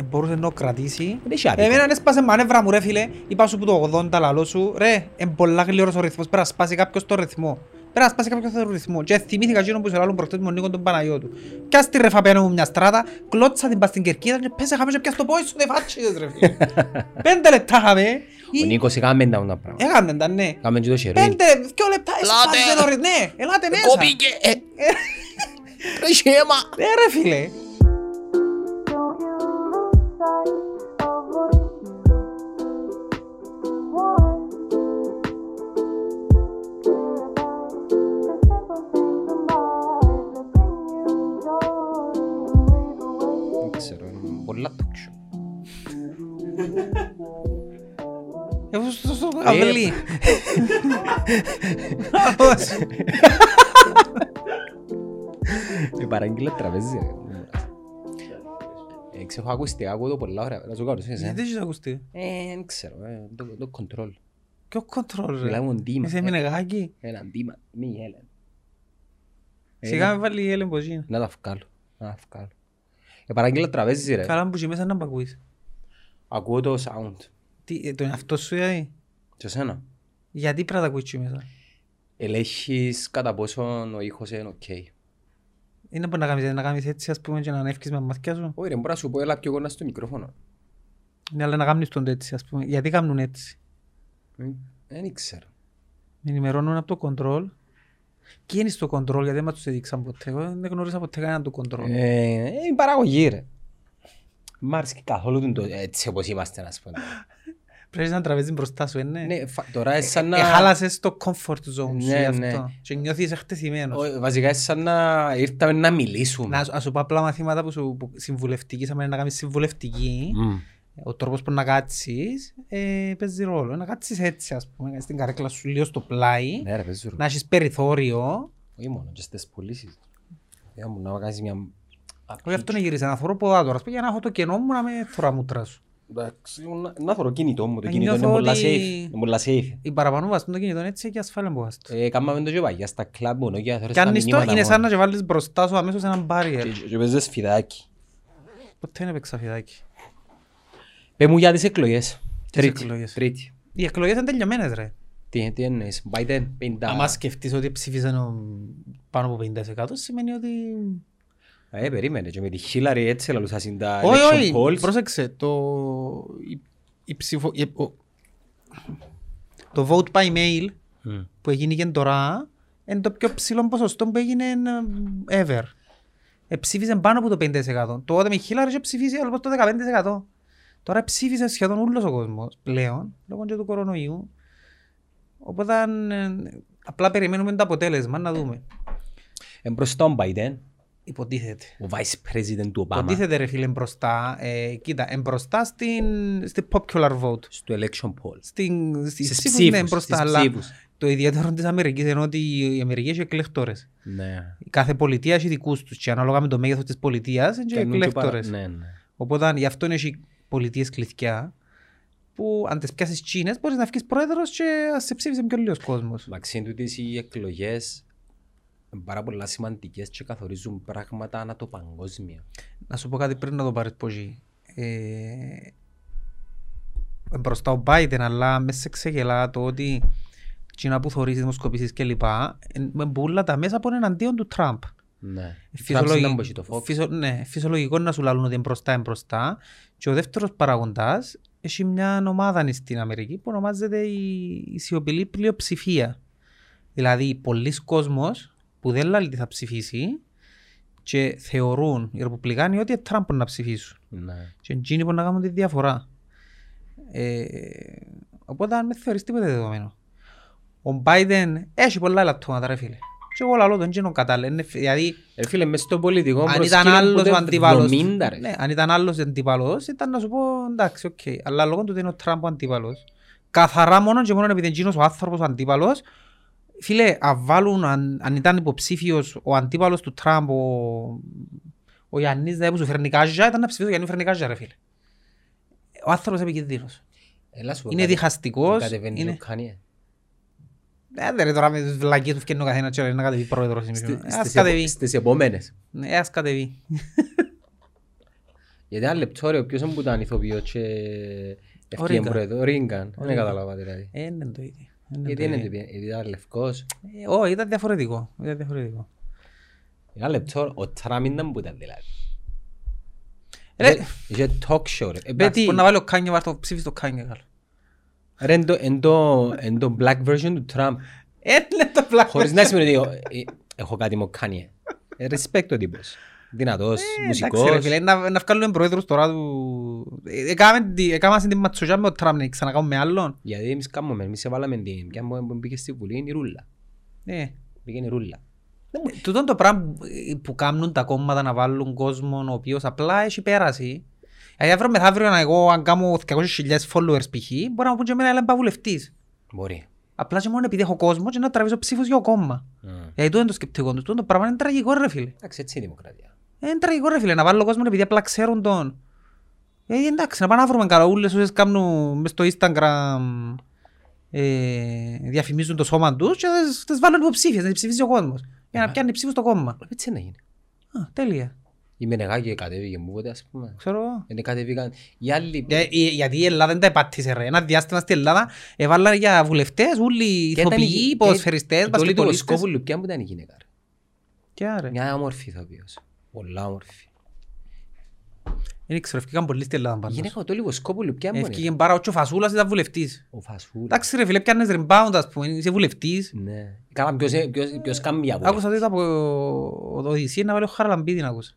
ε, μπορούσε να το κρατήσει. Δεν έχει άδικο. Εμένα έσπασε μανεύρα μου ρε φίλε, είπα σου που το 80 λαλό σου, ρε, είναι πολλά γλυόρος ο ρυθμός, πρέπει να σπάσει κάποιος το ρυθμό. Πρέπει να σπάσει κάποιος το ρυθμό. Και θυμήθηκα εκείνο που σε λάλλον προχτές με τον Νίκο τον Παναγιώτου. Κι ας τη ρε φαπένω μου μια στράτα, κλώτσα την πας στην κερκίδα και πέσε χάμε και πιάσ' το πόη σου, δεν φάτσιδες ρε φίλε. Πέντε λεπτά είχαμε. Ο Νίκος έκαμε τα τα πράγματα. Έκαμε τα ναι. Έκαμε και το χερούι. Πέντε, δυο λεπτά, έσπασε το ρυθμό. Ναι, ελάτε μέσα. Κόπηκε. ε. Ρε σχέμα. Ε ρε φίλε. Πολλά talk show. Εγώ στο στο αυλί. Άλλος. Η παραγγείλα τραπέζι ρε. Ε, Ξέρω, έχω ακουστικά, ακούω το πολλά ωραία. Να σου κάνω, εσύ, Γιατί ε. έχεις ακουστεί; Ε, δεν ξέρω, ε, το- το control. Ποιο κοντρόλ ρε; Μιλάμε με ντύμα. Είσαι μηνεγάκι; Ένα ντύμα, μη γέλεν. Ε, Σιγά με βάλει η Έλεν πως είναι. Να τα βγάλω, να τα βγάλω. Ε, παραγγείλα τραπέζι ρε. Καλά που και μέσα να μ' ακούεις. Ακούω το sound. Τι, ε, το εαυτό σου δηλαδή. Και σένα. Γιατί πρέπει να τα ακούεις και μέσα. Ελέγχεις κατά πόσο ο ήχος είναι οκ. Είναι που να κάνεις, να κάνεις έτσι ας πούμε και να ανέβεις με μάτια σου. Όχι ρε, μπορώ να σου πω έλα πιο κοντά στο μικρόφωνο. Ναι, αλλά να κάνεις τον έτσι ας πούμε. Γιατί κάνουν έτσι; Ε, Δεν ξέρω. Με ενημερώνουν από το κοντρόλ. Και είναι στο κοντρόλ γιατί δεν μας τους έδειξαν ποτέ. Εγώ δεν γνώρισα ποτέ κανέναν του κοντρόλ. Ε, ε, η παραγωγή ρε. Μ' άρεσε και καθόλου το έτσι όπως είμαστε να σου πω. Πρέπει να τραβέζεις μπροστά σου, είναι. Ναι, φα- τώρα είναι σαν να... Έχαλασες το comfort zone σου Ναι, γι' αυτό. ναι. Και νιώθεις εκτεθειμένος. Ο- Βασικά είναι σαν να ήρθαμε να μιλήσουμε. Να, σου- ας σου πω απλά μαθήματα που σου που συμβουλευτική, σαν να κάνεις συμβουλευτική, Μμ. Ο τρόπος που να κάτσεις ε, παίζει ρόλο. Να κάτσεις έτσι, ας πούμε, στην καρέκλα σου λίγο στο πλάι, Ναι ρε, παίζει ρόλο. να έχεις περιθώριο. Όχι μόνο, και στις πωλήσεις. Για μου να κάνεις μια... Όχι αυτό να γυρίσα, να θωρώ ποδά τώρα, ας πούμε, για να έχω το κενό μου να με θωρά μούτρα σου. Εντάξει, να- να θωρώ κινητό μου, το Ε, κινητό είναι νιώθω πολλά ότι- safe. Είναι πολλά safe. Οι παραπάνω βαστούν το κινητό έτσι και ασφάλεια που βαστούν. Ε, Κάμαμε το και παγιά στα κλαμπ μόνο για να θωρείς Κι αν τα είναι στο- μηνύματα είναι σαν να μόνο. και βάλεις μπροστά σου αμέσως έναν barrier. Και- Και παίζεις φιδάκι. Ποτέ δεν έπαιξα φιδάκι. Πες μου για τις εκλογές. Τις Τρίτη. εκλογές. Τρίτη. Οι εκλογές είναι τελειωμένες ρε. Τι, τι εννοείς, Biden, 50. Άμα σκεφτείς ότι ψήφισαν ο- πάνω από 50% σημαίνει ότι... Ε, περίμενε, και με τη Hillary έτσι λαλούσα συν τα Όχι, election όχι, polls. πρόσεξε, το... η, η ψηφο... η- ο- το vote by mail Μμ. που έγινε και τώρα είναι το πιο ψηλό ποσοστό που έγινε ε, ever. Ε, ψήφισε πάνω από το 50%. Τότε με Χίλαρη είχε ψηφίσει άλλο το 15%. Τώρα ψήφισε σχεδόν όλος ο κόσμος πλέον, λόγω και του κορονοϊού. Οπότε ε, απλά περιμένουμε το αποτέλεσμα να δούμε. Εμπροστά ο Biden, Υποτίθεται. ο vice president του Obama, Υποτίθεται ρε φίλε μπροστά, ε, κοίτα, εμπροστά στην, στην popular vote. στο election poll. Στην, στις Στις ψήφους, ψήφους, ναι, μπροστά, στις αλλά ψήφους. το ιδιαίτερο της Αμερικής είναι ότι η Αμερική έχει εκλεκτόρες. Ναι. Η κάθε πολιτεία έχει δικούς τους και ανάλογα με το μέγεθος της πολιτείας είναι και Κάνουν και παρα- εκλεκτόρες. Ναι, ναι. Οπότε γι' αυτό έχει πολιτείες κλειδιά που αν τις πιάσεις Κίνες μπορείς να βγεις πρόεδρος και ας σε ψήφισε πιο λίγος κόσμος. Εντάξει, είναι τούτες οι εκλογές είναι πάρα πολλά σημαντικές και καθορίζουν πράγματα ανά το παγκόσμιο. Να σου πω κάτι πριν να το πάρεις πόζι. Ε, μπροστά ο Biden, αλλά μέσα σε ξεγελά το ότι Κίνα που θωρείς δημοσκοπήσεις και λοιπά, ε, με μπουλα τα μέσα που είναι εναντίον του Τραμπ. Ναι. Φυσιολογι- Τραμπ ήταν το Fox. φυσιο- ναι, φυσιολογικό να σου λαλούν ότι είναι μπροστά, είναι μπροστά. Και ο δεύτερος παραγοντάς έχει μια ομάδα στην Αμερική που ονομάζεται η, η σιωπηλή πλειοψηφία. Δηλαδή, πολλοί κόσμος που δεν λέει τι θα ψηφίσει και θεωρούν οι Ρεπουμπλικάνοι ότι Τραμπ μπορεί να ψηφίσουν. Ναι. Και εκείνοι μπορεί να κάνουν τη διαφορά. Ε, οπότε αν με θεωρείς τίποτε δεδομένο. Ο Biden έχει πολλά ελαττώματα ρε φίλε. Και εγώ λαλώ τον γίνον κατάλληλα. Είναι- Δηλαδή, Ε, φίλε, μες στο πολιτικό αν ήταν προσκήνιο άλλος που ο το αντίπαλος, 70, ρε. ναι, αν ήταν άλλος αντίπαλος, ήταν να σου πω εντάξει, οκ. Αλλά λόγω του ότι είναι ο Τραμπ ο αντίπαλος, καθαρά μόνο και μόνο επειδή είναι εκείνος ο άνθρωπος ο αντίπαλος, φίλε, αν, βάλουν, αν, αν ήταν υποψήφιος ο αντίπαλος του Τραμπ, ο, ο Γιάννης δηλαδή, που σου φέρνει κάζια, ήταν να ψηφίσει ο Γιάννης φέρνει κάζια, ρε φίλε. Ο άνθρωπος είναι επικίνδυνος. Έλα σου πω Είναι κάτι. διχαστικός. Κατεβαίνει Είναι... ο Kanye. Ε, δεν ρε τώρα με τις βλακίες τους φτιάχνει ο καθένας και λέει να κατεβεί πρόεδρος. Στη- Ε, Ας στις κατεβεί. επο- Στις επόμενες. Ναι, ας κατεβεί. Γιατί ένα λεπτό ρε, ποιος που ήταν ηθοποιός και Ο ευκαιρία Ρίγκαν. πρόεδρο. Ο Ρίγκαν. Δεν Ρίγκαν. κατάλαβα δηλαδή. Ε, είναι το ίδιο. Είναι Γιατί το είναι ίδιο. το γιατί ήταν λευκός. Ε, Όχι, ήταν διαφορετικό. Ήταν διαφορετικό. Ένα λεπτό, ο Τραμπ ήταν που ήταν δηλαδή. Ρε, Είχε- Είχε talk show ρε. Ε, εντάξει, τι- μπορεί να βάλει ο Κάνιε, βάρ' το ψήφι στο Κάνιε, καλό. Ρε, εν το- εν το- εν το black version του Τραμπ. Ε, είναι το πλάκο. Χωρίς να σημαίνει ότι ε, έχω κάτι με ο Kanye. Ε, Respect ο τύπος. Δυνατός, Εντάξει ρε μουσικός. φίλε, να, να βγάλουμε πρόεδρος τώρα του... Ε, Έκαμε τη- έκαμε την ματσογιά με ο Τραμπ, να ξανακάνουμε με άλλον. Γιατί εμείς κάνουμε, εμείς έβαλαμε την ποια που μπήκε στη Βουλή, είναι η Ρούλα. Ε, Μπήκε η Ρούλα. Τούτον το πράγμα που κάνουν τα κόμματα να βάλουν κόσμο ο οποίος απλά έχει πέρασει. Δηλαδή αύριο μεθαύριο να εγώ αν κάνω 200.000 followers π.χ. μπορεί να μου πούν και εμένα αλλά είμαι βουλευτής. Μπορεί. Απλά και μόνο επειδή έχω κόσμο και να τραβήσω ψήφους για το κόμμα. Mm. Γιατί τούτο είναι το σκεπτικό τους. Τούτο το πράγμα είναι τραγικό ρε φίλε. Εντάξει, έτσι είναι η δημοκρατία. Ε, Είναι τραγικό ρε φίλε να βάλω κόσμο επειδή απλά ξέρουν τον. Ε, εντάξει, να πάνε να βρούμε καραούλες όσες κάνουν μες στο Instagram ε, διαφημίζουν το σώμα τους και θα τις- τις βάλουν υποψήφιες, να τις ψηφίσει ο κόσμος. Για να πιάνει ψήφους στο κόμμα. Έτσι να γίνει. Α, τέλεια. Η Μενεγάκη κατέβηκε μου πότε ας πούμε. Ξέρω εγώ. Είναι κατέβηκαν οι άλλοι. Για- για- Γιατί η Ελλάδα δεν τα επάτησε ρε. Ένα διάστημα στην Ελλάδα έβαλαν για βουλευτές, όλοι οι Και ήταν η- ηθοποιοί, και- ποδοσφαιριστές, το όλη του μπασκετμπολίστες. Βοσκόπουλου, ποια που ήταν η γυναίκα. ρε. Και άρα. Μια όμορφη ηθοποιός. Πολλά όμορφη. Δεν ξέρω, ευκήκαν πολλοί στην Ελλάδα Η πάντως. γυναίκα του Όλη Βοσκόπουλου, ποια μου είναι. Ευκήκαν πάρα ο Φασούλας ήταν βουλευτής. Ο Φασούλας. Εντάξει ρε φίλε, πιάνες rebound ας πούμε, είσαι βουλευτής. Ναι. Καλά, ποιος, ποιος, ποιος κάνει μια βουλή. Άκουσα ότι ήταν από ο Οδυσσία να βάλει ο Χαραλαμπίδη να ακούσα.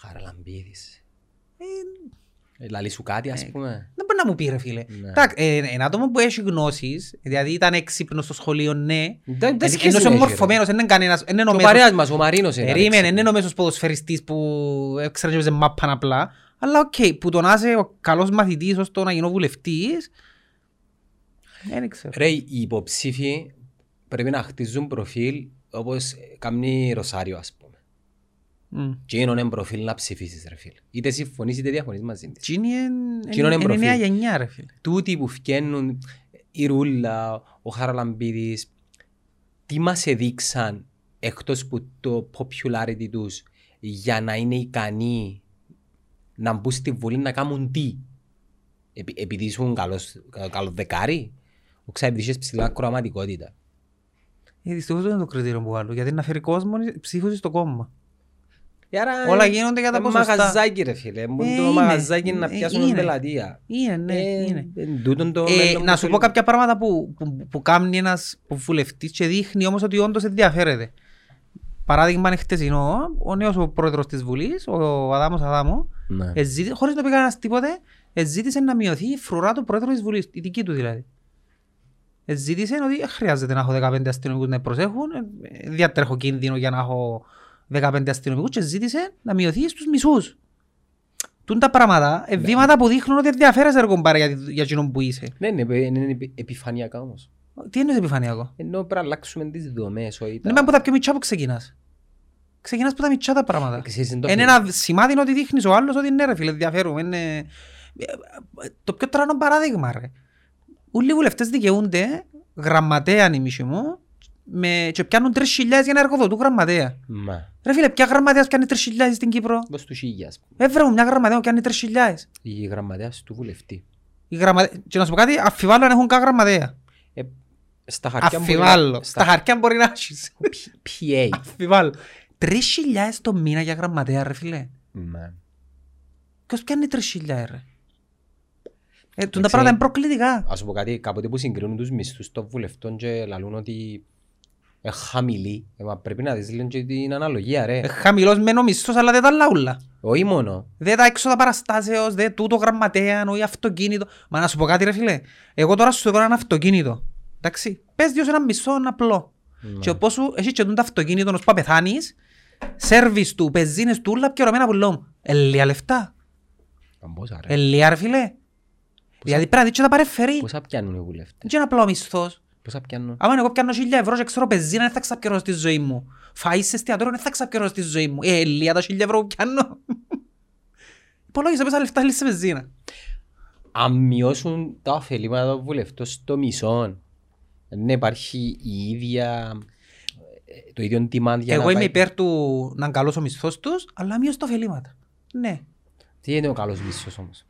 Χαραλαμπίδης. Ε, Ε, Λαλείς σου κάτι ας πούμε. Δεν μπορεί να μου πει ρε φίλε. Ναι. Εντάξει, ε, ένα άτομο που έχει γνώσεις, δηλαδή ήταν έξυπνος στο σχολείο, ναι. Δεν- δεν Ενώ σχέση είσαι έχει, ρε. μορφωμένος, δεν είναι κανένας, δεν είναι ο Και ο μέσος- παρέας μας, ο Μαρίνος είναι. Περίμενε, Αλέξη. δεν είναι ο μέσος ποδοσφαιριστής που έξερε και σε μάπαν απλά. Αλλά οκ, που το να είσαι ο καλός μαθητής ως το να γίνω βουλευτής, δεν ξέρω. Ρε, οι υποψήφοι πρέπει να χτίζουν προφίλ όπως κάνει Ρωσάριο ας πούμε. Μμ. Και είναι ένα προφίλ να ψηφίσεις ρε φίλε. Είτε συμφωνείς είτε διαφωνείς μαζί της. Τσίνη Τσίνο είναι είναι προφίλ. νέα γενιά ρε φίλε. Τούτοι που φκαίνουν, η Ρούλα, ο Χαραλαμπίδης, τι μας έδειξαν εκτός που το popularity τους για να είναι ικανοί να μπουν στη Βουλή να κάνουν τι; Επει, επειδή ήσουν καλός, κα- καλός δεκάρι, ο ξέρεις επειδή είχες ψηλά κροαματικότητα. Ε, Δυστυχώς δεν είναι το κριτήριο που βάλω, γιατί να φέρει κόσμο ψήφους στο κόμμα. Ε, άρα, Όλα ε, γίνονται για τα ε, ποσοστά. Μαγαζάκι ρε φίλε, μου Ε, το είναι. μαγαζάκι να Ε, πιάσουν είναι. πελατεία. Είναι, ναι, Ε, είναι. εν τούτον το Ε, μέλλον να που σου πω θέλει. κάποια πράγματα που, που, που κάνει ένας βουλευτής και δείχνει όμως ότι όντως ενδιαφέρεται. Παράδειγμα είναι χτεσινό, ο νέος ο πρόεδρος της Βουλής, ο Αδάμος Αδάμο, Ναι. εζήτη, χωρίς να πει κανένας τίποτε, εζήτησε να μειωθεί η φρουρά του πρόεδρου της Βουλής, η δική του δηλαδή. Εζήτησε ότι δεν χρειάζεται να έχω 15 αστυνομικούς να με προσέχουν, ε, ε, διατρέχω κίνδυνο για να έχω 15 αστυνομικούς και ζήτησε να μειωθεί στους μισούς. Τούν τα πράγματα, ε, βήματα που δείχνουν ότι ενδιαφέρεσαι ρε κομπάρε για, για εκείνον που είσαι. Ναι, είναι, επι- είναι επι- επιφανειακά όμως. Τι εννοείς επιφανειακό; Ενώ πρέπει να αλλάξουμε τις δομές, όχι Δεν είμαι από τα πιο μητσά που ξεκινάς. Ξεκινάς από τα μητσά τα πράγματα. Ξέρεις, είναι το Είναι φίλο. ένα σημάδι ότι δείχνεις ο άλλος ότι ναι ρε φίλε ενδιαφέρουμε. Είναι... Το πιο τρανό παράδειγμα ρε. Όλοι οι βουλευτές δικαιούνται γραμματέα νημίσι μου με... και πιάνουν 3.000 για να εργοδοτούν γραμματέα. Μα, Ρε φίλε, ποια γραμματέας πιάνει 3.000 στην Κύπρο. πώς του χίλια, ας πούμε. Έβρε μου μια γραμματέα που πιάνει 3.000. Η γραμματέας του βουλευτή. Η γραμματε... Και να σου πω κάτι, αφιβάλλω αν έχουν καν γραμματέα. Ε, στα χαρτιά μπορεί να- Αφιβάλλω. Στα Στα χαρτιά μπορεί να έχεις. PA. Αφιβάλλω. 3.000 το μήνα για γραμματέα ρε φίλε. Μα. Ποιος πιάνει 3.000 ρε. Ε, τούν τα Εντάξει. πράγματα είναι προκλητικά. Ας σου πω κάτι, κάποτε που συγκρίνουν τους μισθούς των βουλευτών και λαλούν ότι είναι χαμηλοί, ε, μα πρέπει να δεις λίγο και την αναλογία ρε. Ε, Χαμηλός μεν ο μισθός αλλά δεν τα λαούλα. Όχι μόνο. Δεν τα έξοδα παραστάσεως, δεν τούτο γραμματέα, όχι αυτοκίνητο. Μα να σου πω κάτι ρε φίλε. Εγώ τώρα σου έκανα ένα αυτοκίνητο. Εντάξει. Πες δύο σε ένα μισό απλό. Ναι. Και όπως σου έχεις και τούτο αυτοκίνητο ώσπου να πεθάνεις, σέρβις του, πεζίνες του, όλα πιερωμένα που λέω. Ελία λεφτά. Πόσα ρε. Ελία ρε φίλε. Δηλαδή πρέπει να δεις και τα παρεφέρει. Πόσα πιάνουν οι βουλευτές; Δεν είναι απλό ο μισθός. Πόσα πιάνουν. Άμα εγώ πιάνω 1000 ευρώ και ξέρω πεζίνα δεν θα ξαπιερώσω στη ζωή μου. Φαΐς σε εστιατόριο δεν θα ξαπιερώσω στη ζωή μου. Ε, ελία τα 1000 ευρώ που πιάνω. Υπολόγισα πόσα λεφτά θέλεις σε πεζίνα. Αν μειώσουν τα ωφελήματα των βουλευτών στο μισό, δεν υπάρχει η ίδια, ε, το ίδιο demand για Εγώ να είμαι πάει. υπέρ του να είναι καλός ο μισθός τους, αλλά μείως τα ωφελήματα. Ναι. Τι είναι ο καλός μισθός όμως;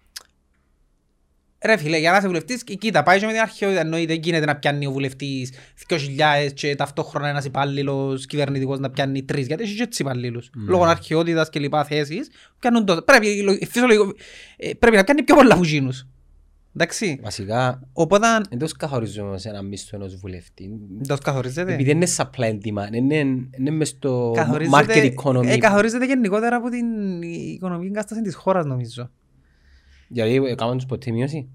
Ρε φίλε, για να είσαι βουλευτής, κοί- κοίτα, πάει και με την αρχαιότητα, εννοείται, δεν γίνεται να πιάνει ο βουλευτής 2.000 και ταυτόχρονα ένας υπάλληλος κυβερνητικός να πιάνει τρεις, γιατί έχει και έτσι υπαλλήλους. Ναι. Λόγω αρχαιότητας και λοιπά θέσεις, πιάνουν τόσο. Πρέπει, λο- φυσιολογικό- ε, πρέπει να πιάνει πιο πολλά από εκείνους. Εντάξει. Βασικά, Οπότε, δεν το καθορίζουμε σε ένα μισθό ενός βουλευτή. δεν το καθορίζεται. Επειδή είναι supply and demand, είναι, είναι μες στο market Καθορίζεται, economy. ε, καθορίζεται γενικότερα από την οικονομική κατάσταση της χώρας νομίζω. Γιατί έκαναν τους ποτέ μείωση.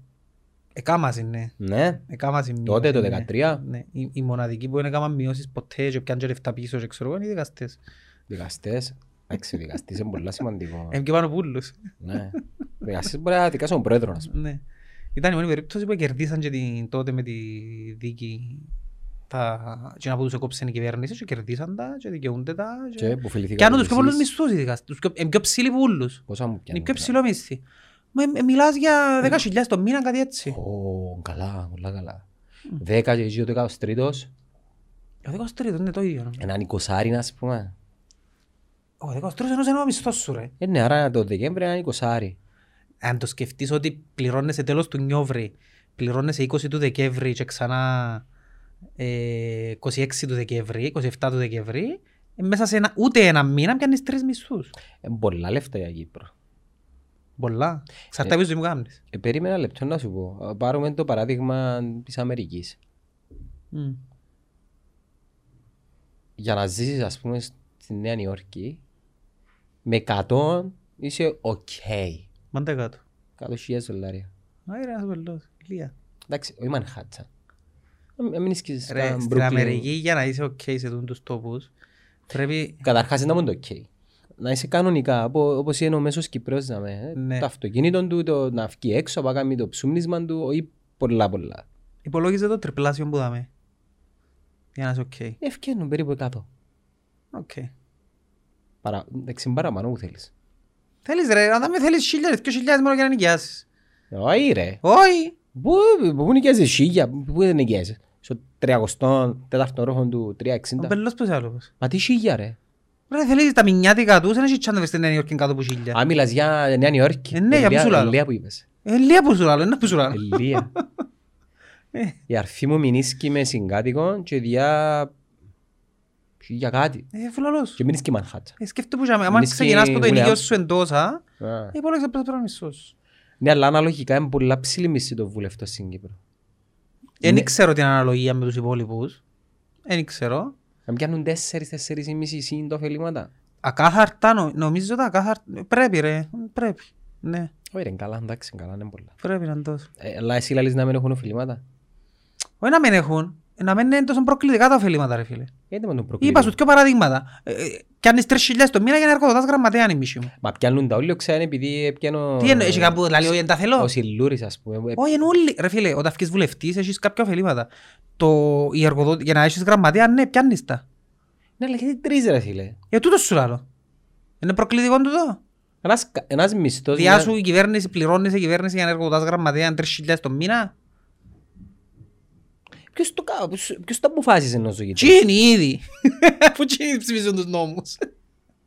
Εκάμας είναι. Ναι. Εκάμας είναι Τότε, το μείωση, ναι. 13. Ναι. Οι, οι μοναδικοί που είναι έκαναν μειώσεις ποτέ και πιάνε και λεφτά πίσω και ξέρω εγώ είναι οι δικαστές. Δικαστές. Εντάξει, ο δικαστής είναι πολύ σημαντικό. Είναι και πάνω από όλους. Ναι. Δικαστής μπορεί να δικάσει τον πρόεδρο, ας πούμε. Ναι. Ήταν η μόνη περίπτωση που κερδίσαν και την, τότε με τη δίκη τα και να που τους έκοψαν η κυβέρνηση και κερδίσαν τα και δικαιούνται τα Και και που φιληθήκαν κάνουν τους πιο εσείς. πολλούς μισθούς οι δικαστές. Τους πιο- Είναι πιο ψηλοί που όλους. Πόσα μου Είναι πιάνουν. πιο ψηλό μισθή. Μα ε, μιλάς για 10.000 το μήνα κάτι έτσι. Ω, καλά, πολλά καλά. Δέκα και εσύ ο δεκάος τρίτος, Ο 13 είναι το ίδιο. έναν εικοσάρι, ας πούμε. Ο 13 ενός είναι ο μισθός σου ρε. Ε, ναι, άρα το Δεκέμβρη έναν εικοσάρι. Αν το σκεφτείς ότι πληρώνεσαι τέλος του Νιόβρη, πληρώνεσαι 20 του Δεκέμβρη και ξανά ε, 26 του Δεκέμβρη, 27 του Δεκέμβρη, ε, μέσα σε ένα, ούτε ένα μήνα πιάνεις τρεις μισθούς. Ε, πολλά λεφτά για Κύπρο. Πολλά. Ξαρτά πίσω μου κάνεις. Ε, περίμενα λεπτό να σου πω. Πάρουμε το παράδειγμα της Αμερικής. Μμ. Για να ζήσεις, ας πούμε, στη Νέα Νιόρκη, με 100 είσαι οκ. Μάντε κάτω. 100.000 δολάρια. Άι ρε, ένας βελός. Ηλία. Εντάξει, όχι Μανχάτσα. Να μην είσαι Ρε, καν στην Brooklyn. Αμερική για να είσαι οκ σε τούν τους τόπους, πρέπει... Καταρχάς είναι να μην το οκ. Να είσαι κανονικά, απο- όπως είναι ο μέσος Κυπρός, να με, ε, Ναι. το αυτοκίνητο του, το, να βγει έξω, να κάνει το ψούμνισμα του, όχι πολλά πολλά. Υπολόγιζε το τριπλάσιο που δάμε. Για να είσαι οκ. Ευκαινούν περίπου 100. Οκ. Παρα, εντάξει, παραπάνω που θέλεις. Θέλεις ρε, αν με θέλεις χίλιες, δυο χιλιάδες μόνο για να νοικιάσεις. Όχι ρε. Όχι. Πού, πού νοικιάζεις σίγια, πού δεν νοικιάζεις. Στο 300 τέταρτο ρόχο του Ο 360. μπελός πώς άλλος. Μα τι σίγια ρε. Ρε θέλεις τα μηνιάτικα τους, δεν έχει τσάντα στην Νέα Υόρκη κάτω από χίλια. Αν μιλάς για Νέα Νιόρκη. Ε, ναι, για πού σου λάλλω. Ελία που είπες. Ε, λίγα που σου λάλλω, είναι που σου λάλλω. Ελία. Ε. Η αρφή μου μηνίσκει με συγκάτοικο και διά... για κάτι. Ε, φουλαλός. Και μηνίσκει Μανχάτσα. Ε, σκέφτε που είχαμε, άμα Εμείς ξεκινάς και από το William. ενοικιό σου εντός, α, Α. υπόλεξε πες τώρα μισός. Ναι, αλλά αναλογικά είναι πολλά ψηλή μισή το βουλευτό στην Κύπρο. Δεν Ναι. ξέρω την αναλογία με τους υπόλοιπους. Δεν ξέρω. Να πιάνουν τέσσερις, τέσσερις ή μισή σύν το ωφελήματα. Ακάθαρτα, νο- νομίζω τα ακάθαρτα. Πρέπει ρε, πρέπει. Ναι, Όχι ρε, καλά, εντάξει, καλά, είναι πολλά. πρέπει να είναι τόσο. Ε, αλλά εσύ λαλείς να μην έχουν ωφελήματα. Όχι να μην έχουν, ε, να μην είναι τόσο προκλητικά τα ωφελήματα ρε φίλε. Γιατί με τον προκλητικό. Είπα σου δύο παραδείγματα. Ε, ε, Πιάνεις τρεις χιλιάδες το μήνα για να εργοδοτάς γραμματέα είναι η μίση μου. Μα πιάνουν τα όλοι ξένα επειδή πιάνω... Τι εννοείς, έχει κάπου δηλαδή, όχι, δεν τα θέλω. Ο Σιλούρης, ας πούμε. Ε, Όχι, είναι όλοι. Ρε φίλε, όταν βγεις βουλευτής έχεις κάποια ωφελήματα. Το, η εργοδότη, για να έχεις γραμματέα, ναι, πιάνεις τα. Ναι, αλλά γιατί τρεις ρε φίλε; Για τούτο σου λάλλω. Είναι προκλητικό τούτο. Ένας, κα- ένας μισθός... Διά μια- σου η κυβέρνηση, πληρώνεις η κυβέρνηση για να εργοδοτάς γραμματέα 3.000 το μήνα. Ποιος το, κα- ποιος- ποιος το αποφάσισε να ζωή. Τι είναι ήδη. Αφού τι ψηφίζουν τους νόμους.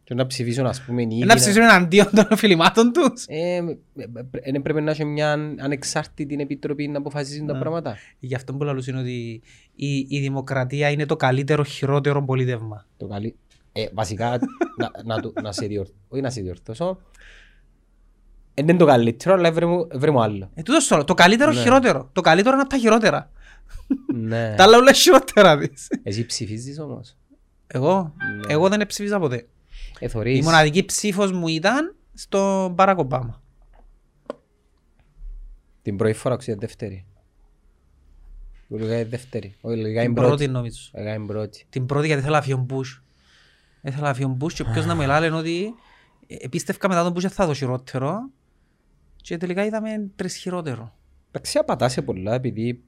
Και να ψηφίσουν ας πούμε ήδη. Να ψηφίσουν εναντίον των ωφελημάτων τους. Ε, ε, ε, ε, πρέπει να έχει μια ανεξάρτητη επιτροπή να αποφασίσουν τα Ναι. πράγματα. Γι' αυτό που λαλούς είναι ότι η, η δημοκρατία είναι το καλύτερο, χειρότερο πολίτευμα. Το καλύ... ε, βασικά, να, να, το- να σε διορ... όχι να σε διορθώσω, ε, δεν είναι το καλύτερο, αλλά βρε μου, βρε μου άλλο. Ε, τούτος σου λέω, το καλύτερο, Ναι. χειρότερο. Το καλύτερο είναι από τα χειρότερα. Ναι. Τα άλλα όλα χειρότερα της. Εσύ ψηφίζεις όμως; Εγώ, Ναι. εγώ δεν ψήφισα ποτέ. Ε, Η θωρείς. μοναδική ψήφος μου ήταν στο Μπάρακ Ομπάμα. Την πρώτη φορά ξέρει δεύτερη. Λογικά είναι δεύτερη. Όχι, λογικά Την είναι πρώτη πρώτη. νομίζω. Λογικά είναι πρώτη. Την πρώτη γιατί ήθελα να φύγει ο Μπούς. Ήθελα να φύγει ο Μπούς και ποιος να με λάλε ότι ε, επίστευκα μετά τον Μπούς δεν θα δω χειρότερο και τελικά είδαμε τρεις χειρότερο. Εντάξει, απατά σε πολλά επειδή